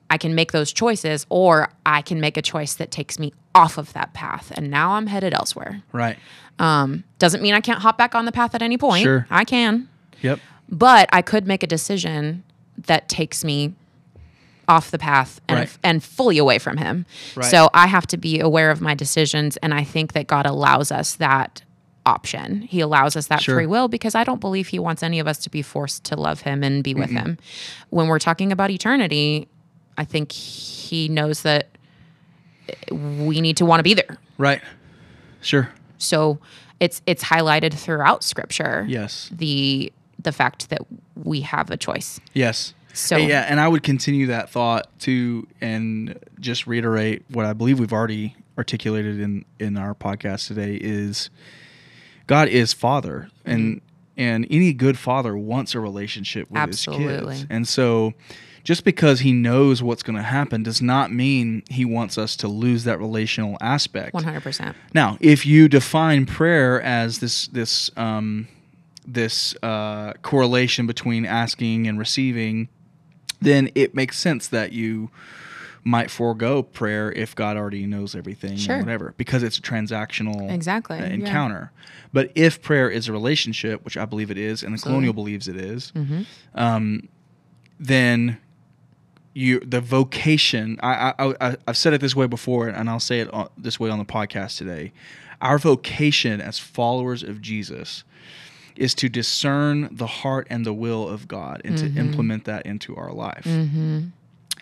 I can make those choices or I can make a choice that takes me off of that path and now I'm headed elsewhere. Right. Um, doesn't mean I can't hop back on the path at any point. Sure. I can. Yep. but I could make a decision that takes me off the path and Right. and fully away from him. Right. So I have to be aware of my decisions and I think that God allows us that option. He allows us that Sure. free will because I don't believe he wants any of us to be forced to love him and be with him. When we're talking about eternity, I think he knows that we need to want to be there. Right. Sure. So it's it's highlighted throughout scripture Yes. the the fact that we have a choice. Yes. So- yeah, and I would continue that thought too, and just reiterate what I believe we've already articulated in in our podcast today is God is Father, and and any good father wants a relationship with his Absolutely. kids, and so. Just because he knows what's going to happen does not mean he wants us to lose that relational aspect. One hundred percent. Now, if you define prayer as this this um, this uh, correlation between asking and receiving, then it makes sense that you might forego prayer if God already knows everything Sure. or whatever, because it's a transactional Exactly, uh, yeah. encounter. But if prayer is a relationship, which I believe it is, and the colonial believes it is, Mm-hmm. um, then you the vocation I, I, I i've said it this way before and i'll say it on, this way on the podcast today. Our vocation as followers of jesus is to discern the heart and the will of god and to mm-hmm. implement that into our life. Mm-hmm.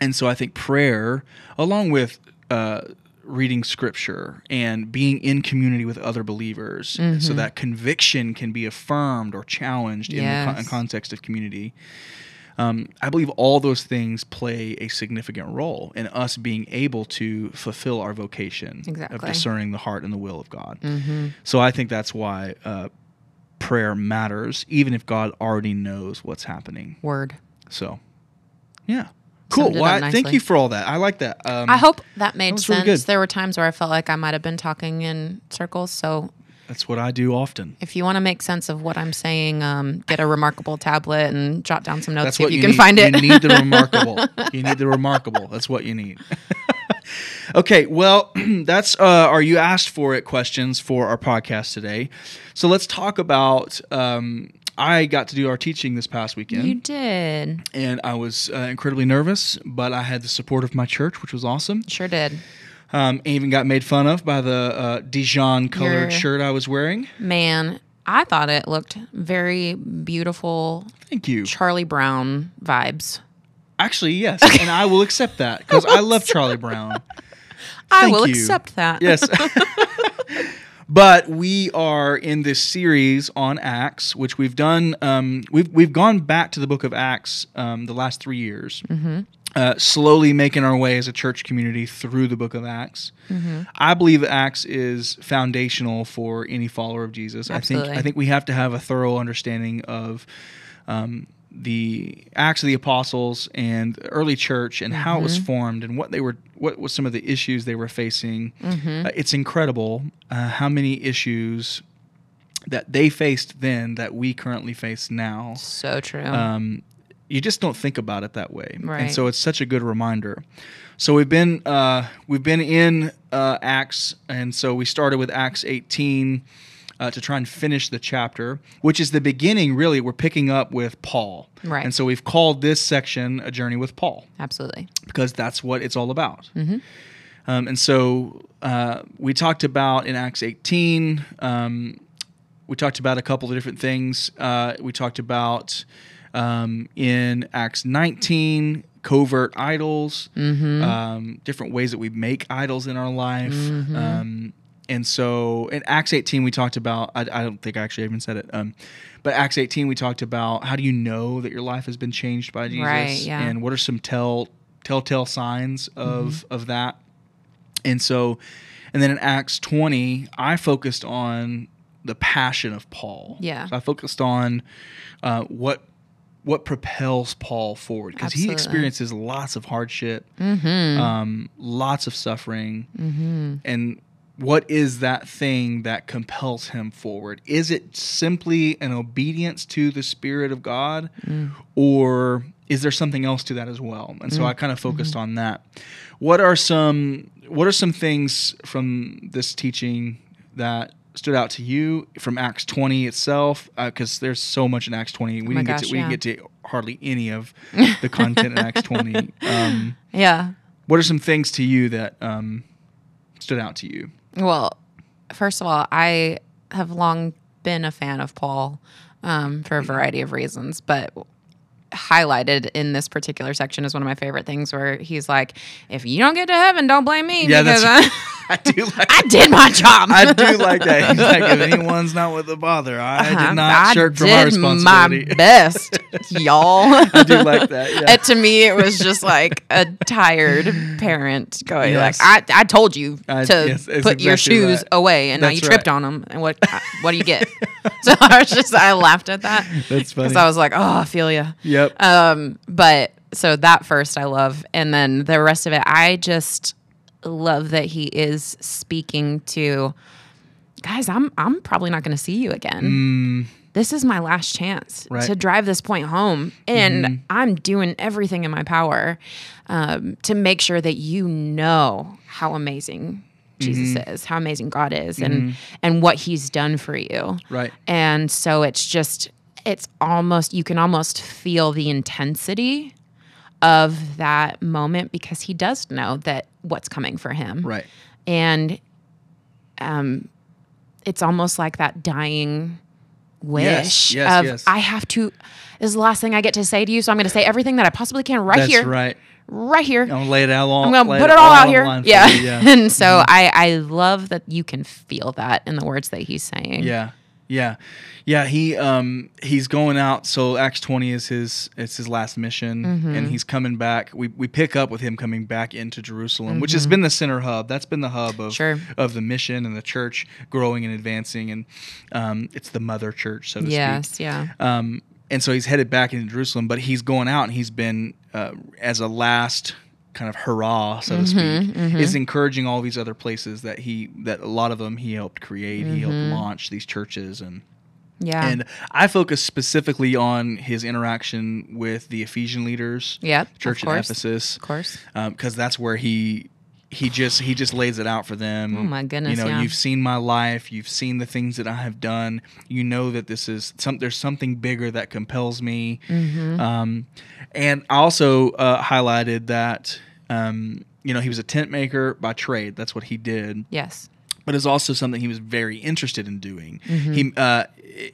And so i think prayer along with uh, reading scripture and being in community with other believers so mm-hmm. that conviction can be affirmed or challenged in the con- Yes. context of community um, I believe all those things play a significant role in us being able to fulfill our vocation of discerning the heart and the will of God. So I think that's why uh, prayer matters, even if God already knows what's happening. Word. So, yeah, cool. Well, I, thank you for all that. I like that. Um, I hope that made really sense. good. There were times where I felt like I might have been talking in circles. So that's what I do often. if you want to make sense of what I'm saying, um, get a remarkable tablet and jot down some notes. That's what you, you, can need. find it. You need the remarkable. you need the remarkable. That's what you need. okay, well, that's uh, our you asked for it questions for our podcast today. So let's talk about. Um, I got to do our teaching this past weekend, you did. and I was uh, incredibly nervous, but I had the support of my church, which was awesome. Sure did. Um, even got made fun of by the uh, Dijon colored Your- shirt I was wearing. Man, I thought it looked very beautiful. Thank you. Charlie Brown vibes. Actually, yes, and I will accept that because I love Charlie Brown. I will you. accept that. Yes. but we are in this series on Acts, which we've done. Um, we've we've gone back to the Book of Acts um, the last three years, uh, slowly making our way as a church community through the Book of Acts. I believe Acts is foundational for any follower of Jesus. I think I think we have to have a thorough understanding of. Um, the Acts of the Apostles and the early church and how it was formed and what they were, what was some of the issues they were facing. Uh, it's incredible uh, how many issues that they faced then that we currently face now. So true. Um, you just don't think about it that way, and so it's such a good reminder. So we've been uh, we've been in uh, Acts, and so we started with Acts 18 uh, to try and finish the chapter, which is the beginning. Really, we're picking up with Paul, Right. And so we've called this section a journey with Paul Absolutely. because that's what it's all about. Um, and so uh, we talked about in Acts 18, um, we talked about a couple of different things. Uh, we talked about um, in Acts 19, covert idols, um, different ways that we make idols in our life. Um, and so in Acts 18, we talked about, I, I don't think I actually even said it, um, but Acts 18, we talked about how do you know that your life has been changed by Jesus? Right, yeah. And what are some tell telltale signs of Mm-hmm. of that? And so, and then in Acts 20, I focused on the passion of Paul. Yeah. So I focused on uh, what what propels Paul forward because he experiences lots of hardship, Mm-hmm. um, lots of suffering, and what is that thing that compels him forward? Is it simply an obedience to the Spirit of God, or is there something else to that as well? And so I kind of focused on that. What are some What are some things from this teaching that stood out to you from Acts 20 itself? Because there's so much in Acts 20. We my didn't get to we didn't get to hardly any of the content in Acts 20. Um, Yeah. what are some things to you that um, stood out to you? Well, first of all, I have long been a fan of Paul um, for a variety of reasons, but highlighted in this particular section is one of my favorite things where he's like, if you don't get to heaven, don't blame me. Yeah, because that's- I, I do like I did my job. I do like that. He's like, if anyone's not with the Father, I did Uh-huh. not I shirk from my did responsibility. my best, y'all. I do like that. Yeah. And to me, it was just like a tired parent going Yes. like, "I, I told you I- to yes, put your shoes right. away, and now you tripped right. on them. And what what do you get?" so I was just I laughed at that That's funny. because I was like, "Oh, I feel you." Yep. Um, but so that first I love, and then the rest of it, I just love that he is speaking to guys. I'm I'm probably not going to see you again. This is my last chance Mm. Right. Mm-hmm. to drive this point home, and I'm doing everything in my power um, to make sure that you know how amazing Jesus Mm-hmm. is, how amazing God is, and and what He's done for you. Right. And so it's just, it's almost, you can almost feel the intensity of that moment because he does know that what's coming for him. Right. And um, it's almost like that dying wish Yes, yes, of, yes. I have to, this is the last thing I get to say to you. So I'm going to say everything that I possibly can right That's here. right. Right here. I'm gonna lay it out all. I'm gonna put it all out here. Yeah. yeah. Mm-hmm. and so I I love that you can feel that in the words that he's saying. Yeah. Yeah. Yeah, he um he's going out so Acts 20 is his it's his last mission Mm-hmm. and he's coming back. We we pick up with him coming back into Jerusalem, which Mm-hmm. has been the center hub. That's been the hub of Sure. of the mission and the church growing and advancing and um it's the mother church so to speak. Yes. Yeah. Um, and so he's headed back into Jerusalem, but he's going out and he's been uh, as a last kind of hurrah, so to mm-hmm, speak, mm-hmm. is encouraging all these other places that he that a lot of them he helped create, he helped mm-hmm. launch these churches and. Yeah. And I focus specifically on his interaction with the Ephesian leaders, Yep, of church in course. Ephesus, of course. Um, because that's where he he just he just lays it out for them. Oh, my goodness, You know, yeah. you've seen my life, you've seen the things that I have done. You know that this is some there's something bigger that compels me. Mm-hmm. Um, and I also uh, highlighted that um, you know he was a tent maker by trade. That's what he did Yes. but it's also something he was very interested in doing. Mm-hmm. He uh,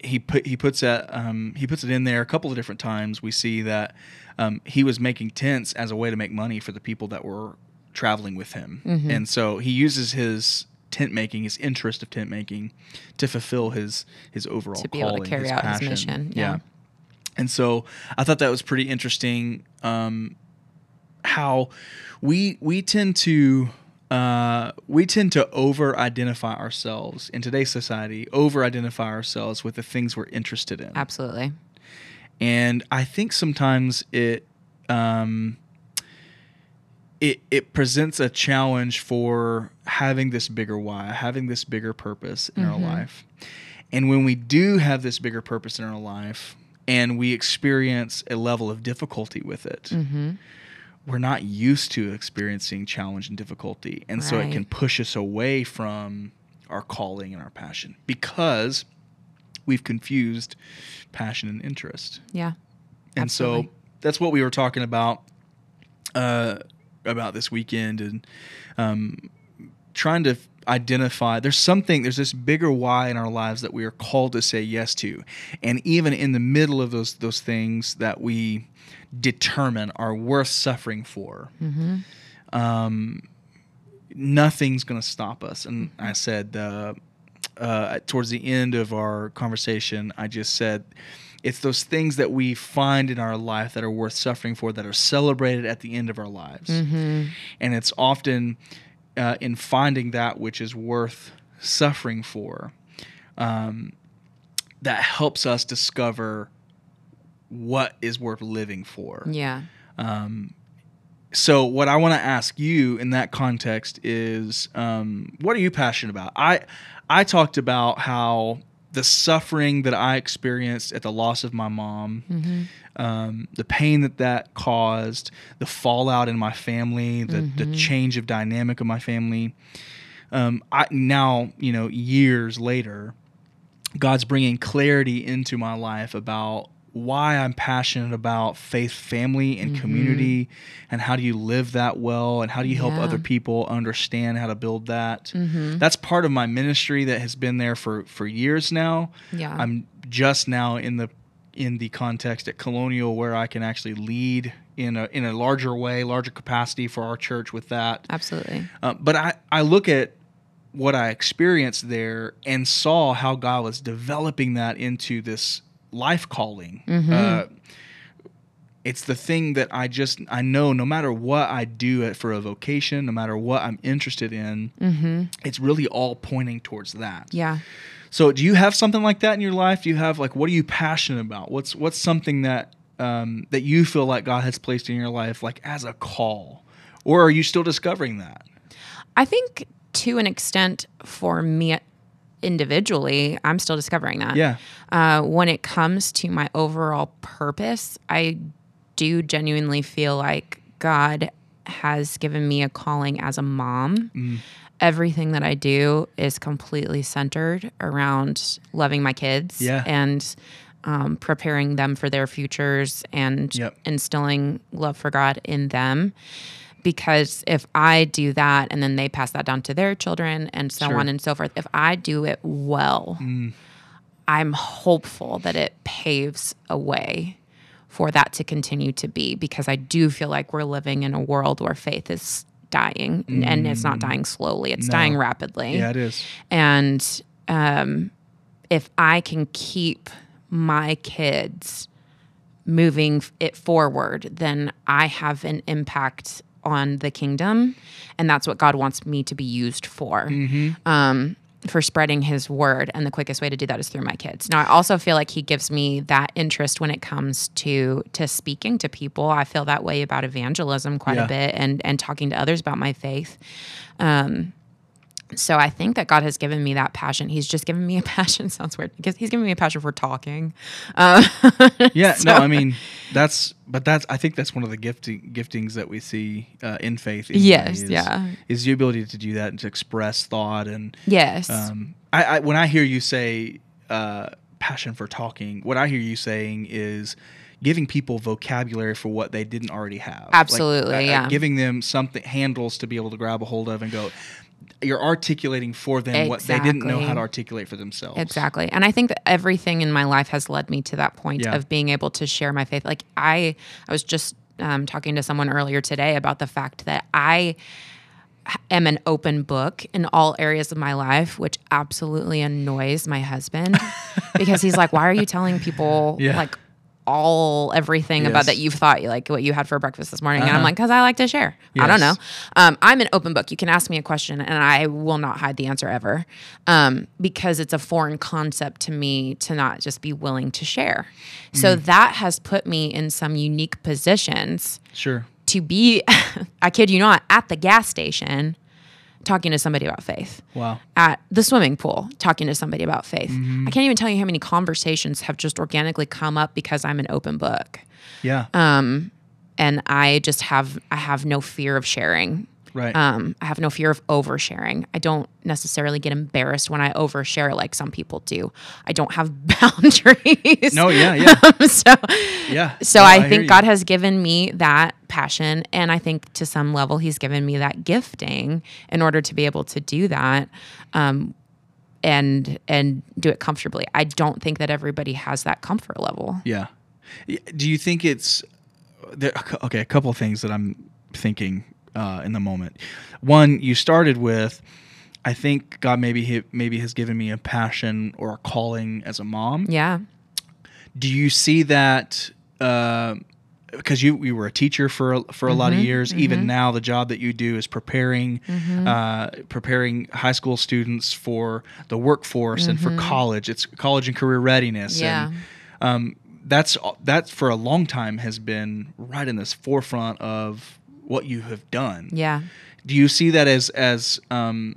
he put he puts that um, he puts it in there a couple of different times. We see that um, he was making tents as a way to make money for the people that were traveling with him, Mm-hmm. and so he uses his tent making, his interest of tent making, to fulfill his his overall To be able to calling, carry out his passion. mission, yeah. And so I thought that was pretty interesting. Um, how we we tend to uh, we tend to over identify ourselves in today's society, over identify ourselves with the things we're interested in. Absolutely. And I think sometimes it um, it it presents a challenge for having this bigger why, having this bigger purpose in our life. And when we do have this bigger purpose in our life and we experience a level of difficulty with it, we're not used to experiencing challenge and difficulty. And so it can push us away from our calling and our passion because we've confused passion and interest. Yeah. And Absolutely. so that's what we were talking about uh, about this weekend and um, trying to identify there's something there's this bigger why in our lives that we are called to say yes to. And even in the middle of those those things that we determine are worth suffering for um, nothing's going to stop us. And i said uh, uh, towards the end of our conversation, I just said it's those things that we find in our life that are worth suffering for that are celebrated at the end of our lives. And it's often uh, in finding that which is worth suffering for um, that helps us discover what is worth living for. Yeah. So, what I want to ask you in that context is, um, what are you passionate about? I I talked about how the suffering that I experienced at the loss of my mom, um, the pain that that caused, the fallout in my family, the the change of dynamic of my family, um, I now you know years later, God's bringing clarity into my life about why I'm passionate about faith, family, and community, and how do you live that well, and how do you help Yeah. other people understand how to build that. Mm-hmm. That's part of my ministry that has been there for for years now. Yeah. I'm just now in the in the context at Colonial where I can actually lead in a in a larger way, larger capacity for our church with that. Absolutely. Uh, but I, I look at what I experienced there and saw how God was developing that into this life calling. Uh, it's the thing that I just I know no matter what I do it for a vocation, no matter what I'm interested in, it's really all pointing towards that. Yeah. So, do you have something like that in your life? Do you have like what are you passionate about? What's what's something that um, that you feel like God has placed in your life, like as a call, or are you still discovering that? I think to an extent for me individually, I'm still discovering that. Yeah, Uh, when it comes to my overall purpose, I do genuinely feel like God has given me a calling as a mom. Mm. Everything that I do is completely centered around loving my kids Yeah. and um, preparing them for their futures and Yep. instilling love for God in them. Because if I do that and then they pass that down to their children and so Sure. on and so forth, if I do it well, I'm hopeful that it paves a way for that to continue to be because I do feel like we're living in a world where faith is dying and it's not dying slowly, it's dying rapidly. yeah, it is. And um, if I can keep my kids moving it forward, then I have an impact on the kingdom. And that's what God wants me to be used for. Um, for spreading his word and the quickest way to do that is through my kids. Now I also feel like he gives me that interest when it comes to to speaking to people. I feel that way about evangelism quite Yeah. a bit and and talking to others about my faith. Um so I think that God has given me that passion. He's just given me a passion. Sounds weird because he's given me a passion for talking. Um, Yeah, no, I mean that's, but that's I think that's one of the gifting giftings that we see uh, in faith. anyway, Yes, is, yeah. is the ability to do that and to express thought and yes. Um, I, I when I hear you say uh, passion for talking, what I hear you saying is giving people vocabulary for what they didn't already have. Like, Absolutely, uh, uh, yeah. Giving them something handles to be able to grab a hold of and go. You're articulating for them what they didn't know how to articulate for themselves. Exactly. And I think that everything in my life has led me to that point Yeah. of being able to share my faith. Like I I was just um, talking to someone earlier today about the fact that I am an open book in all areas of my life, which absolutely annoys my husband because he's like, "Why are you telling people Yeah. like all everything about that you've thought like what you had for breakfast this morning?" And I'm Uh-huh. like, "Cause I like to share. I don't know. Um, I'm an open book. You can ask me a question, and I will not hide the answer ever, um, because it's a foreign concept to me to not just be willing to share. So Mm. that has put me in some unique positions Sure. to be, I kid you not, at the gas station talking to somebody about faith. Wow. At the swimming pool, talking to somebody about faith. Mm-hmm. I can't even tell you how many conversations have just organically come up because I'm an open book. Yeah. Um, and I just have I have no fear of sharing. Right. Um, I have no fear of oversharing. I don't necessarily get embarrassed when I overshare like some people do. I don't have boundaries. no. Yeah. Yeah. so Yeah. so No, I, hear think. God has given me that passion, and I think to some level He's given me that gifting in order to be able to do that, um, and and do it comfortably. I don't think that everybody has that comfort level. Yeah. Do you think it's there, okay? A couple of things that I'm thinking uh, in the moment. One, you started with, I think God maybe he, maybe has given me a passion or a calling as a mom. Yeah, Do you see that? Uh, because you you were a teacher for a, for a lot Mm-hmm, of years. Even now, the job that you do is preparing uh, preparing high school students for the workforce and for college. It's college and career readiness. Mm-hmm. Yeah. And, um, that's that for a long time has been right in this forefront of what you have done. yeah. Do you see that as as um,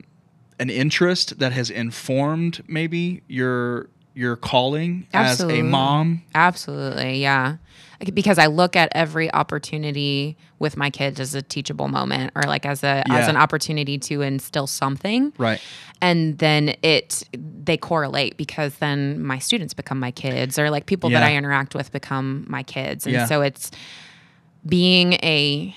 an interest that has informed maybe your your calling as a mom? Absolutely, yeah. Because I look at every opportunity with my kids as a teachable moment, or like as a Yeah. as an opportunity to instill something. Right. and then it they correlate because then my students become my kids or like people that i interact with become my kids and Yeah. so it's being a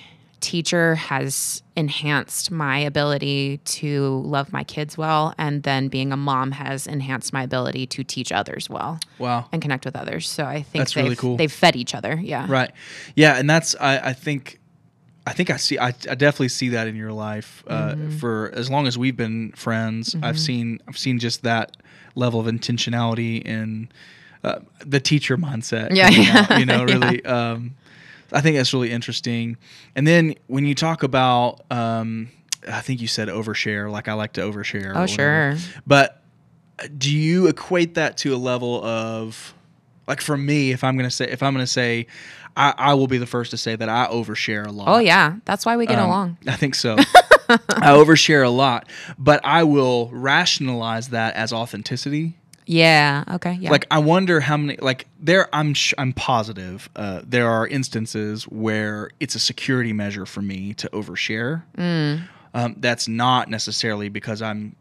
teacher has enhanced my ability to love my kids well and then being a mom has enhanced my ability to teach others well Wow. and connect with others so i think That's they've, really cool. they've fed each other yeah Right. Yeah, and that's I, I think I think I see I, I definitely see that in your life. Uh, Mm-hmm. For as long as we've been friends, I've seen I've seen just that level of intentionality in uh, the teacher mindset. Yeah, yeah, out, you know, yeah. really. Um, I think that's really interesting. And then when you talk about, um, I think you said overshare. Like I like to overshare. Oh, sure. But uh, do you equate that to a level of like for me if i'm gonna say if i'm gonna say i, I will be the first to say that i overshare a lot oh yeah that's why we get Um, along i think so i overshare a lot but i will rationalize that as authenticity yeah okay yeah. Like i wonder how many like there i'm sh- i'm positive uh, there are instances where it's a security measure for me to overshare. Mm. um, that's not necessarily because i'm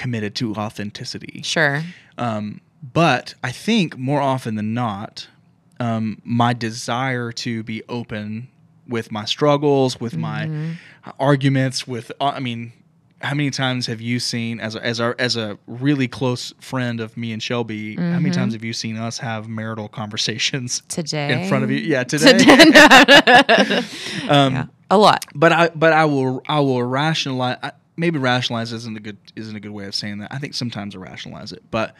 committed to authenticity. Sure. Um, but I think more often than not, um, my desire to be open with my struggles, with my arguments, with uh, I mean, how many times have you seen as a, as our as a really close friend of me and Shelby? How many times have you seen us have marital conversations today in front of you? Yeah, today. um, yeah a lot but I but I will I will rationalize. I, maybe rationalize isn't a good isn't a good way of saying that. I think sometimes I rationalize it, but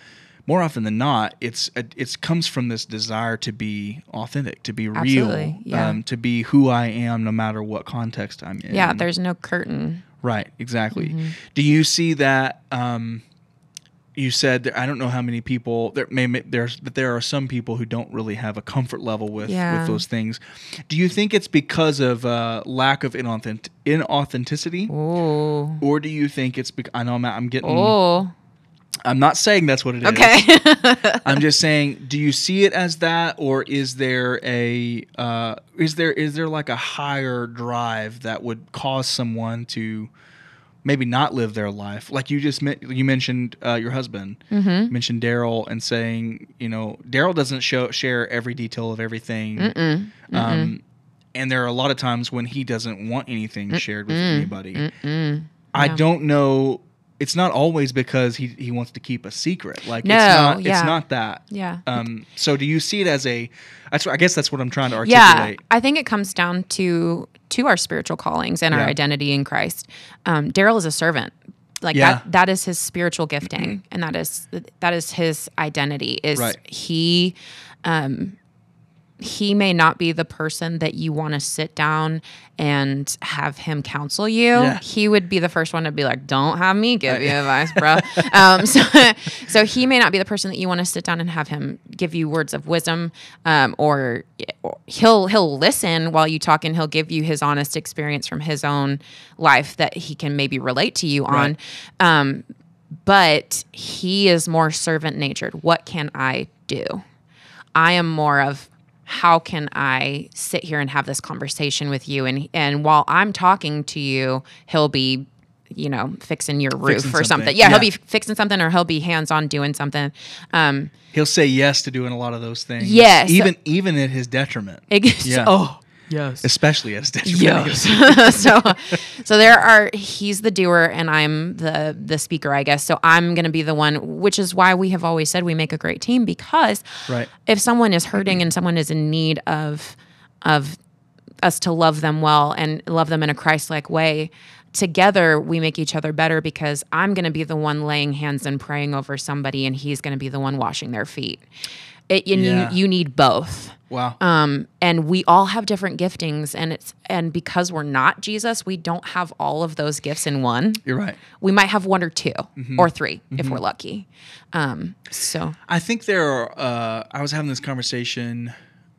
more often than not, it's it's comes from this desire to be authentic, to be real, yeah. um, to be who I am, no matter what context I'm in. yeah there's no curtain right, exactly. Mm-hmm. Do you see that? Um, you said that I don't know how many people there may there's but there are some people who don't really have a comfort level with Yeah. with those things. Do you think it's because of uh, lack of inauthent- inauthenticity? oh or do you think it's because I know I'm, I'm getting oh I'm not saying that's what it is. okay I'm just saying do you see it as that or is there a uh, is there is there like a higher drive that would cause someone to maybe not live their life like you just you mentioned uh, your husband Mm-hmm. mentioned Daryl and saying you know Daryl doesn't show share every detail of everything Mm-mm. um, and there are a lot of times when he doesn't want anything shared with anybody Mm-mm. I don't know. It's not always because he, he wants to keep a secret. Like No, it's not yeah. it's not that. yeah Um so do you see it as a that's I guess that's what I'm trying to articulate. yeah i think it comes down to to our spiritual callings and our identity in christ um, daryl is a servant like Yeah. that that is his spiritual gifting and that is that is his identity is Right. he um he may not be the person that you want to sit down and have him counsel you. Yeah. He would be the first one to be like, "Don't have me give you advice, bro." um, so, so he may not be the person that you want to sit down and have him give you words of wisdom, um, or, or he'll he'll listen while you talk and he'll give you his honest experience from his own life that he can maybe relate to you on. Um, but he is more servant natured. What can I do? I am more of how can I sit here and have this conversation with you and and while I'm talking to you, he'll be you know fixing your roof Fixing or something. something. Yeah, Yeah. he'll be fixing something or he'll be hands on doing something. Um, He'll say yes to doing a lot of those things. Yes. Even even at his detriment. it, Yeah. Oh yes. Especially as his detriment. Yes. so, so there are. He's the doer, and I'm the the speaker, I guess. So I'm going to be the one, which is why we have always said we make a great team because Right. if someone is hurting and someone is in need of of us to love them well and love them in a Christ-like way. Together, we make each other better because I'm going to be the one laying hands and praying over somebody, and he's going to be the one washing their feet. It, and Yeah. you, you need both Wow. um, and we all have different giftings and it's and because we're not jesus we don't have all of those gifts in one You're right. we might have one or 2 Mm-hmm. or 3 if we're lucky um, so I think there are. Uh, I was having this conversation.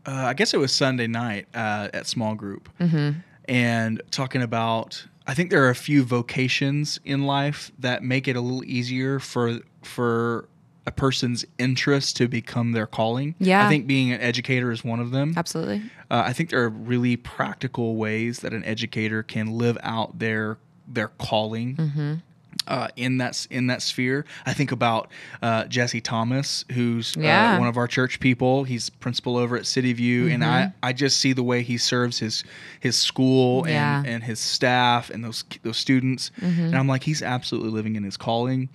Uh, I guess it was Sunday night uh, at small group, Mm-hmm. and talking about. I think there are a few vocations in life that make it a little easier for for a person's interest to become their calling. Yeah. I think being an educator is one of them. Absolutely. Uh, I think there are really practical ways that an educator can live out their their calling Mm-hmm. Uh, in that in that sphere. I think about uh, Jesse Thomas, who's Yeah. uh, one of our church people. He's principal over at City View, and I, I just see the way he serves his his school Mm-hmm. Yeah. Mm-hmm. and, and his staff and those those students, and I'm like, he's absolutely living in his calling.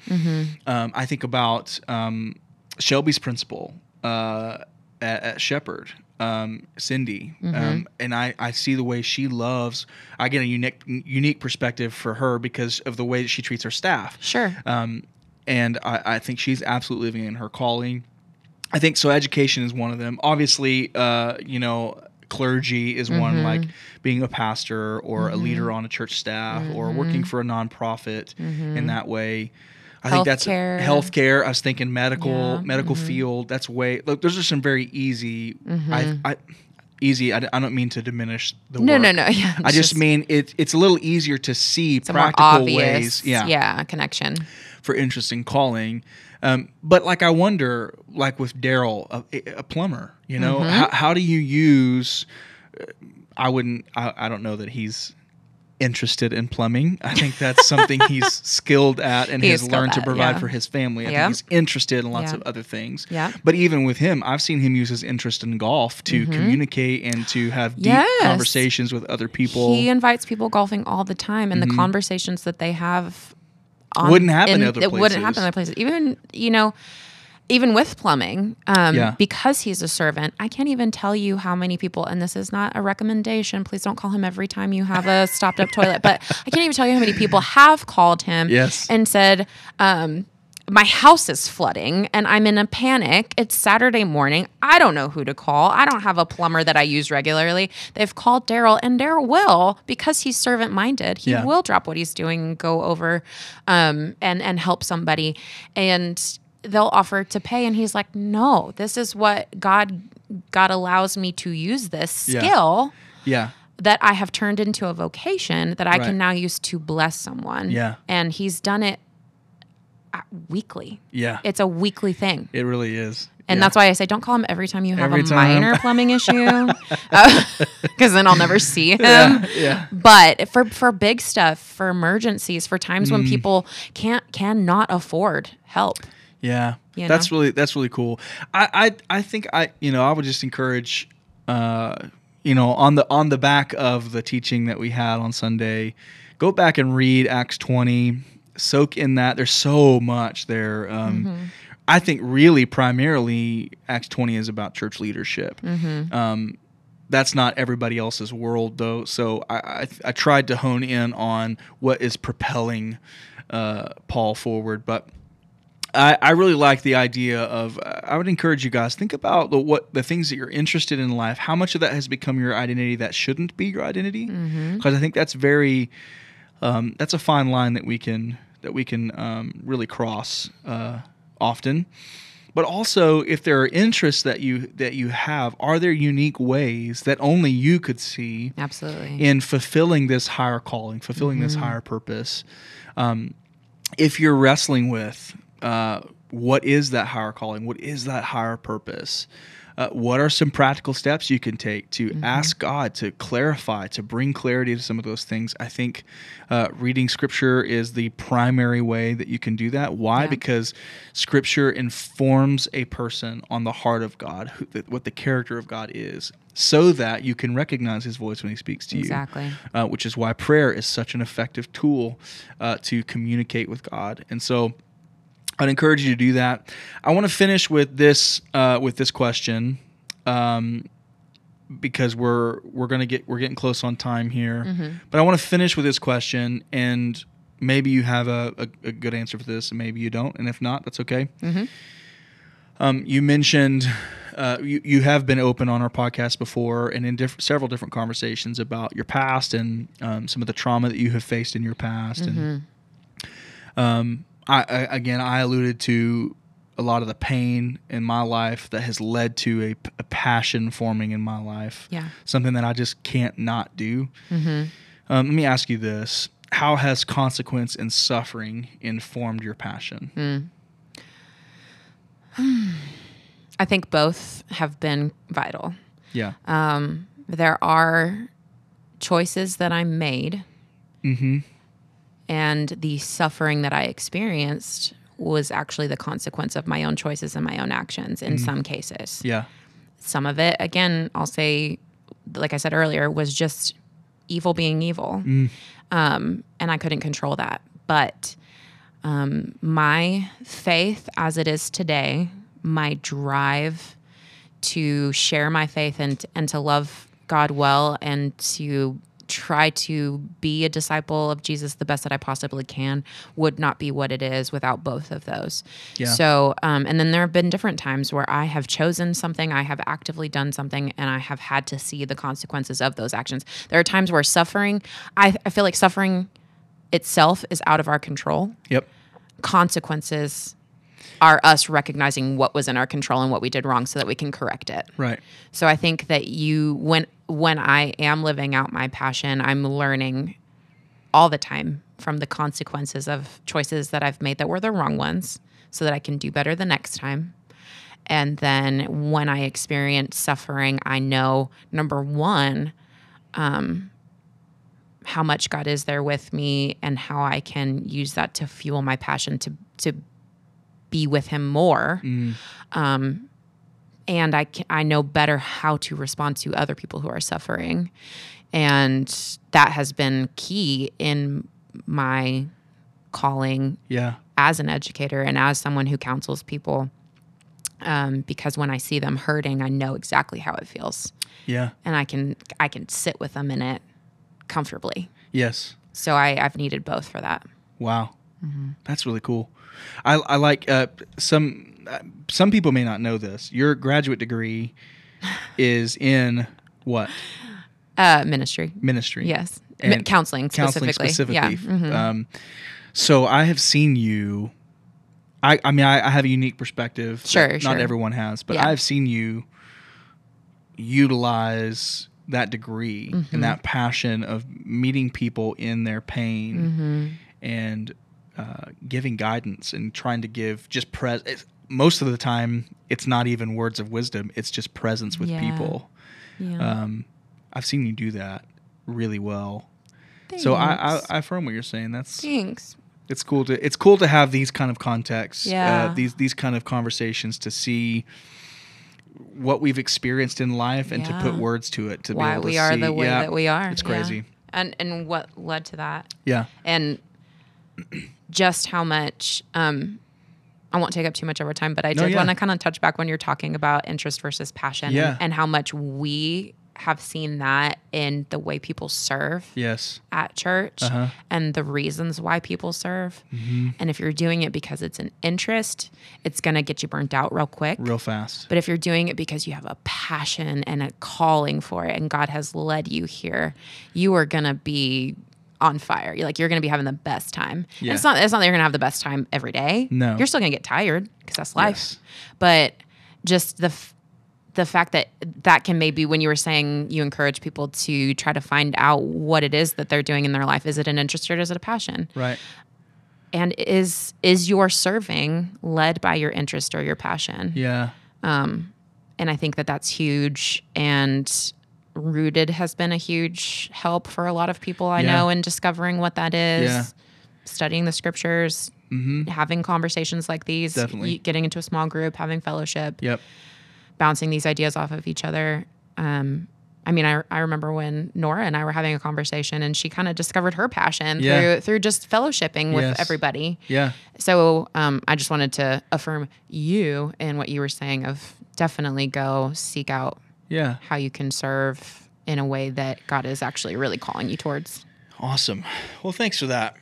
Um, I think about um, Shelby's principal uh, at, at Shepherd, um, Cindy, Mm-hmm. um, and I, I see the way she loves. I get a unique unique perspective for her because of the way that she treats her staff. Sure. Um, and I, I think she's absolutely living in her calling. I think so. Education is one of them. Obviously, uh, you know, clergy is one like being a pastor or a leader on a church staff or working for a nonprofit in that way. I think that's Healthcare. I was thinking medical, Yeah. medical field. That's way. Look, those are some very easy. I, I, easy. I, I don't mean to diminish the No, work. no, no. Yeah. I just, mean it, it's a little easier to see it's a more practical obvious, ways. Yeah, yeah, connection. for interesting calling. Um, but like I wonder, like with Daryl, a, a plumber, you know, Mm-hmm. how, how do you use? uh, I wouldn't. I, I don't know that he's interested in plumbing. I think that's something he's skilled at and He has learned to provide yeah. for his family. I Yeah. think he's interested in lots Yeah. of other things. Yeah. But even with him, I've seen him use his interest in golf to communicate and to have deep Mm-hmm. Yes. conversations with other people. He invites people golfing all the time, and the conversations that they have on, Mm-hmm. Wouldn't happen in, other It wouldn't happen in other places. Even you know, even with plumbing, um, Yeah. because he's a servant, I can't even tell you how many people. And this is not a recommendation. Please don't call him every time you have a stopped up toilet. But I can't even tell you how many people have called him Yes. and said. Um, my house is flooding and I'm in a panic. It's Saturday morning. I don't know who to call. I don't have a plumber that I use regularly. They've called Daryl, and Daryl will because he's servant minded. He Yeah. will drop what he's doing and go over um, and and help somebody, and they'll offer to pay. And he's like, "No, this is what God God allows me to use this skill." yeah. that I have turned into a vocation that I Right. can now use to bless someone. Yeah. And he's done it weekly. Yeah. It's a weekly thing. it really is. And Yeah. that's why I say don't call him every time you have Every a time. minor plumbing issue, because then I'll never see him. Yeah. Yeah. But for for big stuff, for emergencies, for times Mm. when people can't cannot afford help. Yeah, You that's know? really that's really cool. I, I I think I you know I would just encourage, uh, you know, on the on the back of the teaching that we had on Sunday, go back and read Acts twenty, soak in that. There's so much there. Um, Mm-hmm. I think really primarily Acts twenty is about church leadership. Mm-hmm. Um, that's not everybody else's world though. So I, I, I tried to hone in on what is propelling uh, Paul forward, but I, I really like the idea of. uh, I would encourage you guys think about the what the things that you're interested in life. How much of that has become your identity that shouldn't be your identity? Because I think that's very. Um, that's a fine line that we can that we can um, really cross uh, often. But also, if there are interests that you that you have, are there unique ways that only you could see Absolutely. in fulfilling this higher calling, fulfilling this higher purpose. Um, if you're wrestling with uh, what is that higher calling, what is that higher purpose, uh, what are some practical steps you can take to ask God to clarify, to bring clarity to some of those things? I think uh, reading scripture is the primary way that you can do that. Why? Yeah. Because scripture informs a person on the heart of God, who, what the character of God is, so that you can recognize his voice when he speaks to you Exactly. uh, which is why prayer is such an effective tool uh, to communicate with God. And so, I'd encourage you to do that. I want to finish with this uh, with this question, um, because we're we're gonna get we're getting close on time here. But I want to finish with this question, and maybe you have a, a, a good answer for this, and maybe you don't. And if not, that's okay. Um, you mentioned uh, you, you have been open on our podcast before and in diff- several different conversations about your past and um, some of the trauma that you have faced in your past. And um, I, I, again, I alluded to a lot of the pain in my life that has led to a passion forming in my life. Yeah. Something that I just can't not do. Um, let me ask you this. How has consequence and suffering informed your passion? I think both have been vital. Yeah. Um, there are choices that I made, mm-hmm. And the suffering that I experienced was actually the consequence of my own choices and my own actions in some cases. Yeah. Some of it, again, I'll say, like I said earlier, was just evil being evil. Um, and I couldn't control that. But um, my faith as it is today, my drive to share my faith and, and to love God well and to try to be a disciple of Jesus the best that I possibly can would not be what it is without both of those. Yeah. So, um, and then there have been different times where I have chosen something, I have actively done something, and I have had to see the consequences of those actions. There are times where suffering, I, I feel like suffering itself is out of our control. Yep. Consequences are us recognizing what was in our control and what we did wrong so that we can correct it. Right. So I think that you when when I am living out my passion, I'm learning all the time from the consequences of choices that I've made that were the wrong ones so that I can do better the next time. And then when I experience suffering, I know number 1 um how much God is there with me and how I can use that to fuel my passion to to be with him more Um, and I ca- I know better how to respond to other people who are suffering, and that has been key in my calling Yeah. as an educator and as someone who counsels people. Um, because when I see them hurting, I know exactly how it feels, Yeah. and I can I can sit with them in it comfortably. Yes. So I, I've needed both for that. Wow, that's really cool. I, I like uh, some some people may not know this. Your graduate degree is in what Uh, ministry, ministry? yes, M- counseling counseling specifically. specifically. Yeah. mhm. Um, so I have seen you. I, I mean, I, I have a unique perspective. Sure, Not sure. everyone has, but Yeah. I've seen you utilize that degree Mm-hmm. and that passion of meeting people in their pain Mm-hmm. and uh, giving guidance and trying to give just pres. Most of the time, it's not even words of wisdom; it's just presence with Yeah. people. yeah. Um, I've seen you do that really well. Thanks. So I, I, I affirm what you're saying. That's Thanks. it's cool to it's cool to have these kind of contexts, Yeah. uh, these these kind of conversations to see what we've experienced in life and to put words to it to be Why able to we are see- the way yeah, that we are. It's yeah. crazy. And and what led to that. Yeah. And just how much um I won't take up too much of our time, but I No, did yeah. want to kind of touch back when you're talking about interest versus passion Yeah. and, and how much we have seen that in the way people serve Yes. at church Uh-huh. and the reasons why people serve. Mm-hmm. And if you're doing it because it's an interest, it's going to get you burnt out real quick. Real fast. But if you're doing it because you have a passion and a calling for it and God has led you here, you are going to be on fire. You're like you're going to be having the best time. And it's not it's not that you're going to have the best time every day. No. You're still going to get tired because that's life. Yes. But just the f- the fact that that can maybe when you were saying you encourage people to try to find out what it is that they're doing in their life is it an interest or is it a passion Right. and is is your serving led by your interest or your passion Yeah. Um and I think that that's huge. And rooted has been a huge help for a lot of people I Yeah. know in discovering what that is, Yeah. studying the scriptures, having conversations like these, Definitely. getting into a small group, having fellowship, Yep. bouncing these ideas off of each other. Um, I mean, I, I remember when Nora and I were having a conversation, and she kind of discovered her passion Yeah. through through just fellowshipping with Yes. everybody. Yeah. So um, I just wanted to affirm you and what you were saying of definitely go seek out Yeah. how you can serve in a way that God is actually really calling you towards. Awesome. Well, thanks for that.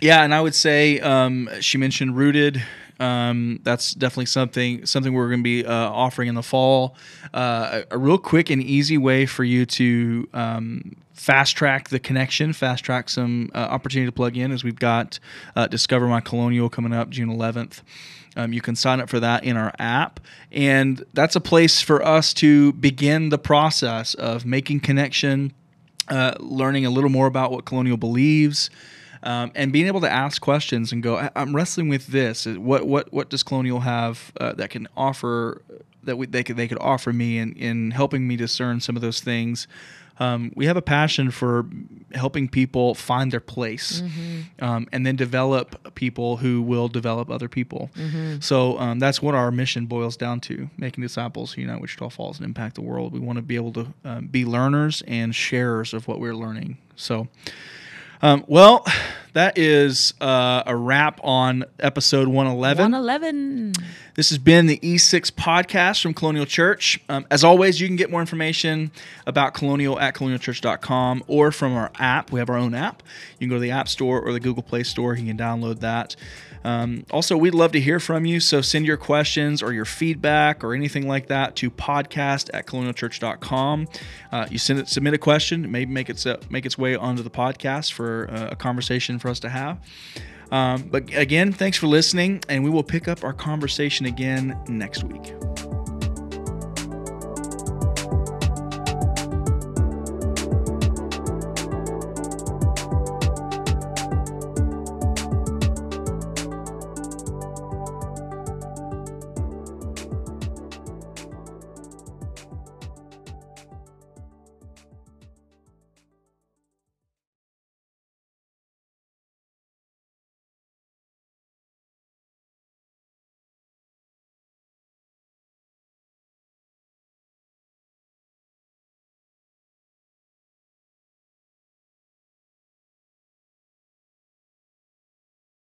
Yeah, and I would say um, she mentioned rooted. Um, that's definitely something something we're going to be uh, offering in the fall. Uh, a, a real quick and easy way for you to um, fast track the connection, fast track some uh, opportunity to plug in. as we've got uh, Discover My Colonial coming up June 11th. Um, you can sign up for that in our app, and that's a place for us to begin the process of making connection uh, learning a little more about what Colonial believes, um, and being able to ask questions and go, I- I'm wrestling with this. What what what does Colonial have uh, that can offer that we, they could they could offer me in in helping me discern some of those things. Um, we have a passion for helping people find their place um, and then develop people who will develop other people. So um, that's what our mission boils down to making disciples who unite Wichita Falls and impact the world. We want to be able to um, be learners and sharers of what we're learning. So, um, well, that is uh, a wrap on episode 111. 111. This has been the E6 podcast from Colonial Church. Um, as always, you can get more information about Colonial at colonialchurch.com or from our app. We have our own app. You can go to the App Store or the Google Play Store. You can download that. Um, also, we'd love to hear from you. So send your questions or your feedback or anything like that to podcast at colonialchurch.com. Uh, you send it, submit a question, maybe make it make its way onto the podcast for uh, a conversation for us to have. Um, but again, thanks for listening, and we will pick up our conversation again next week.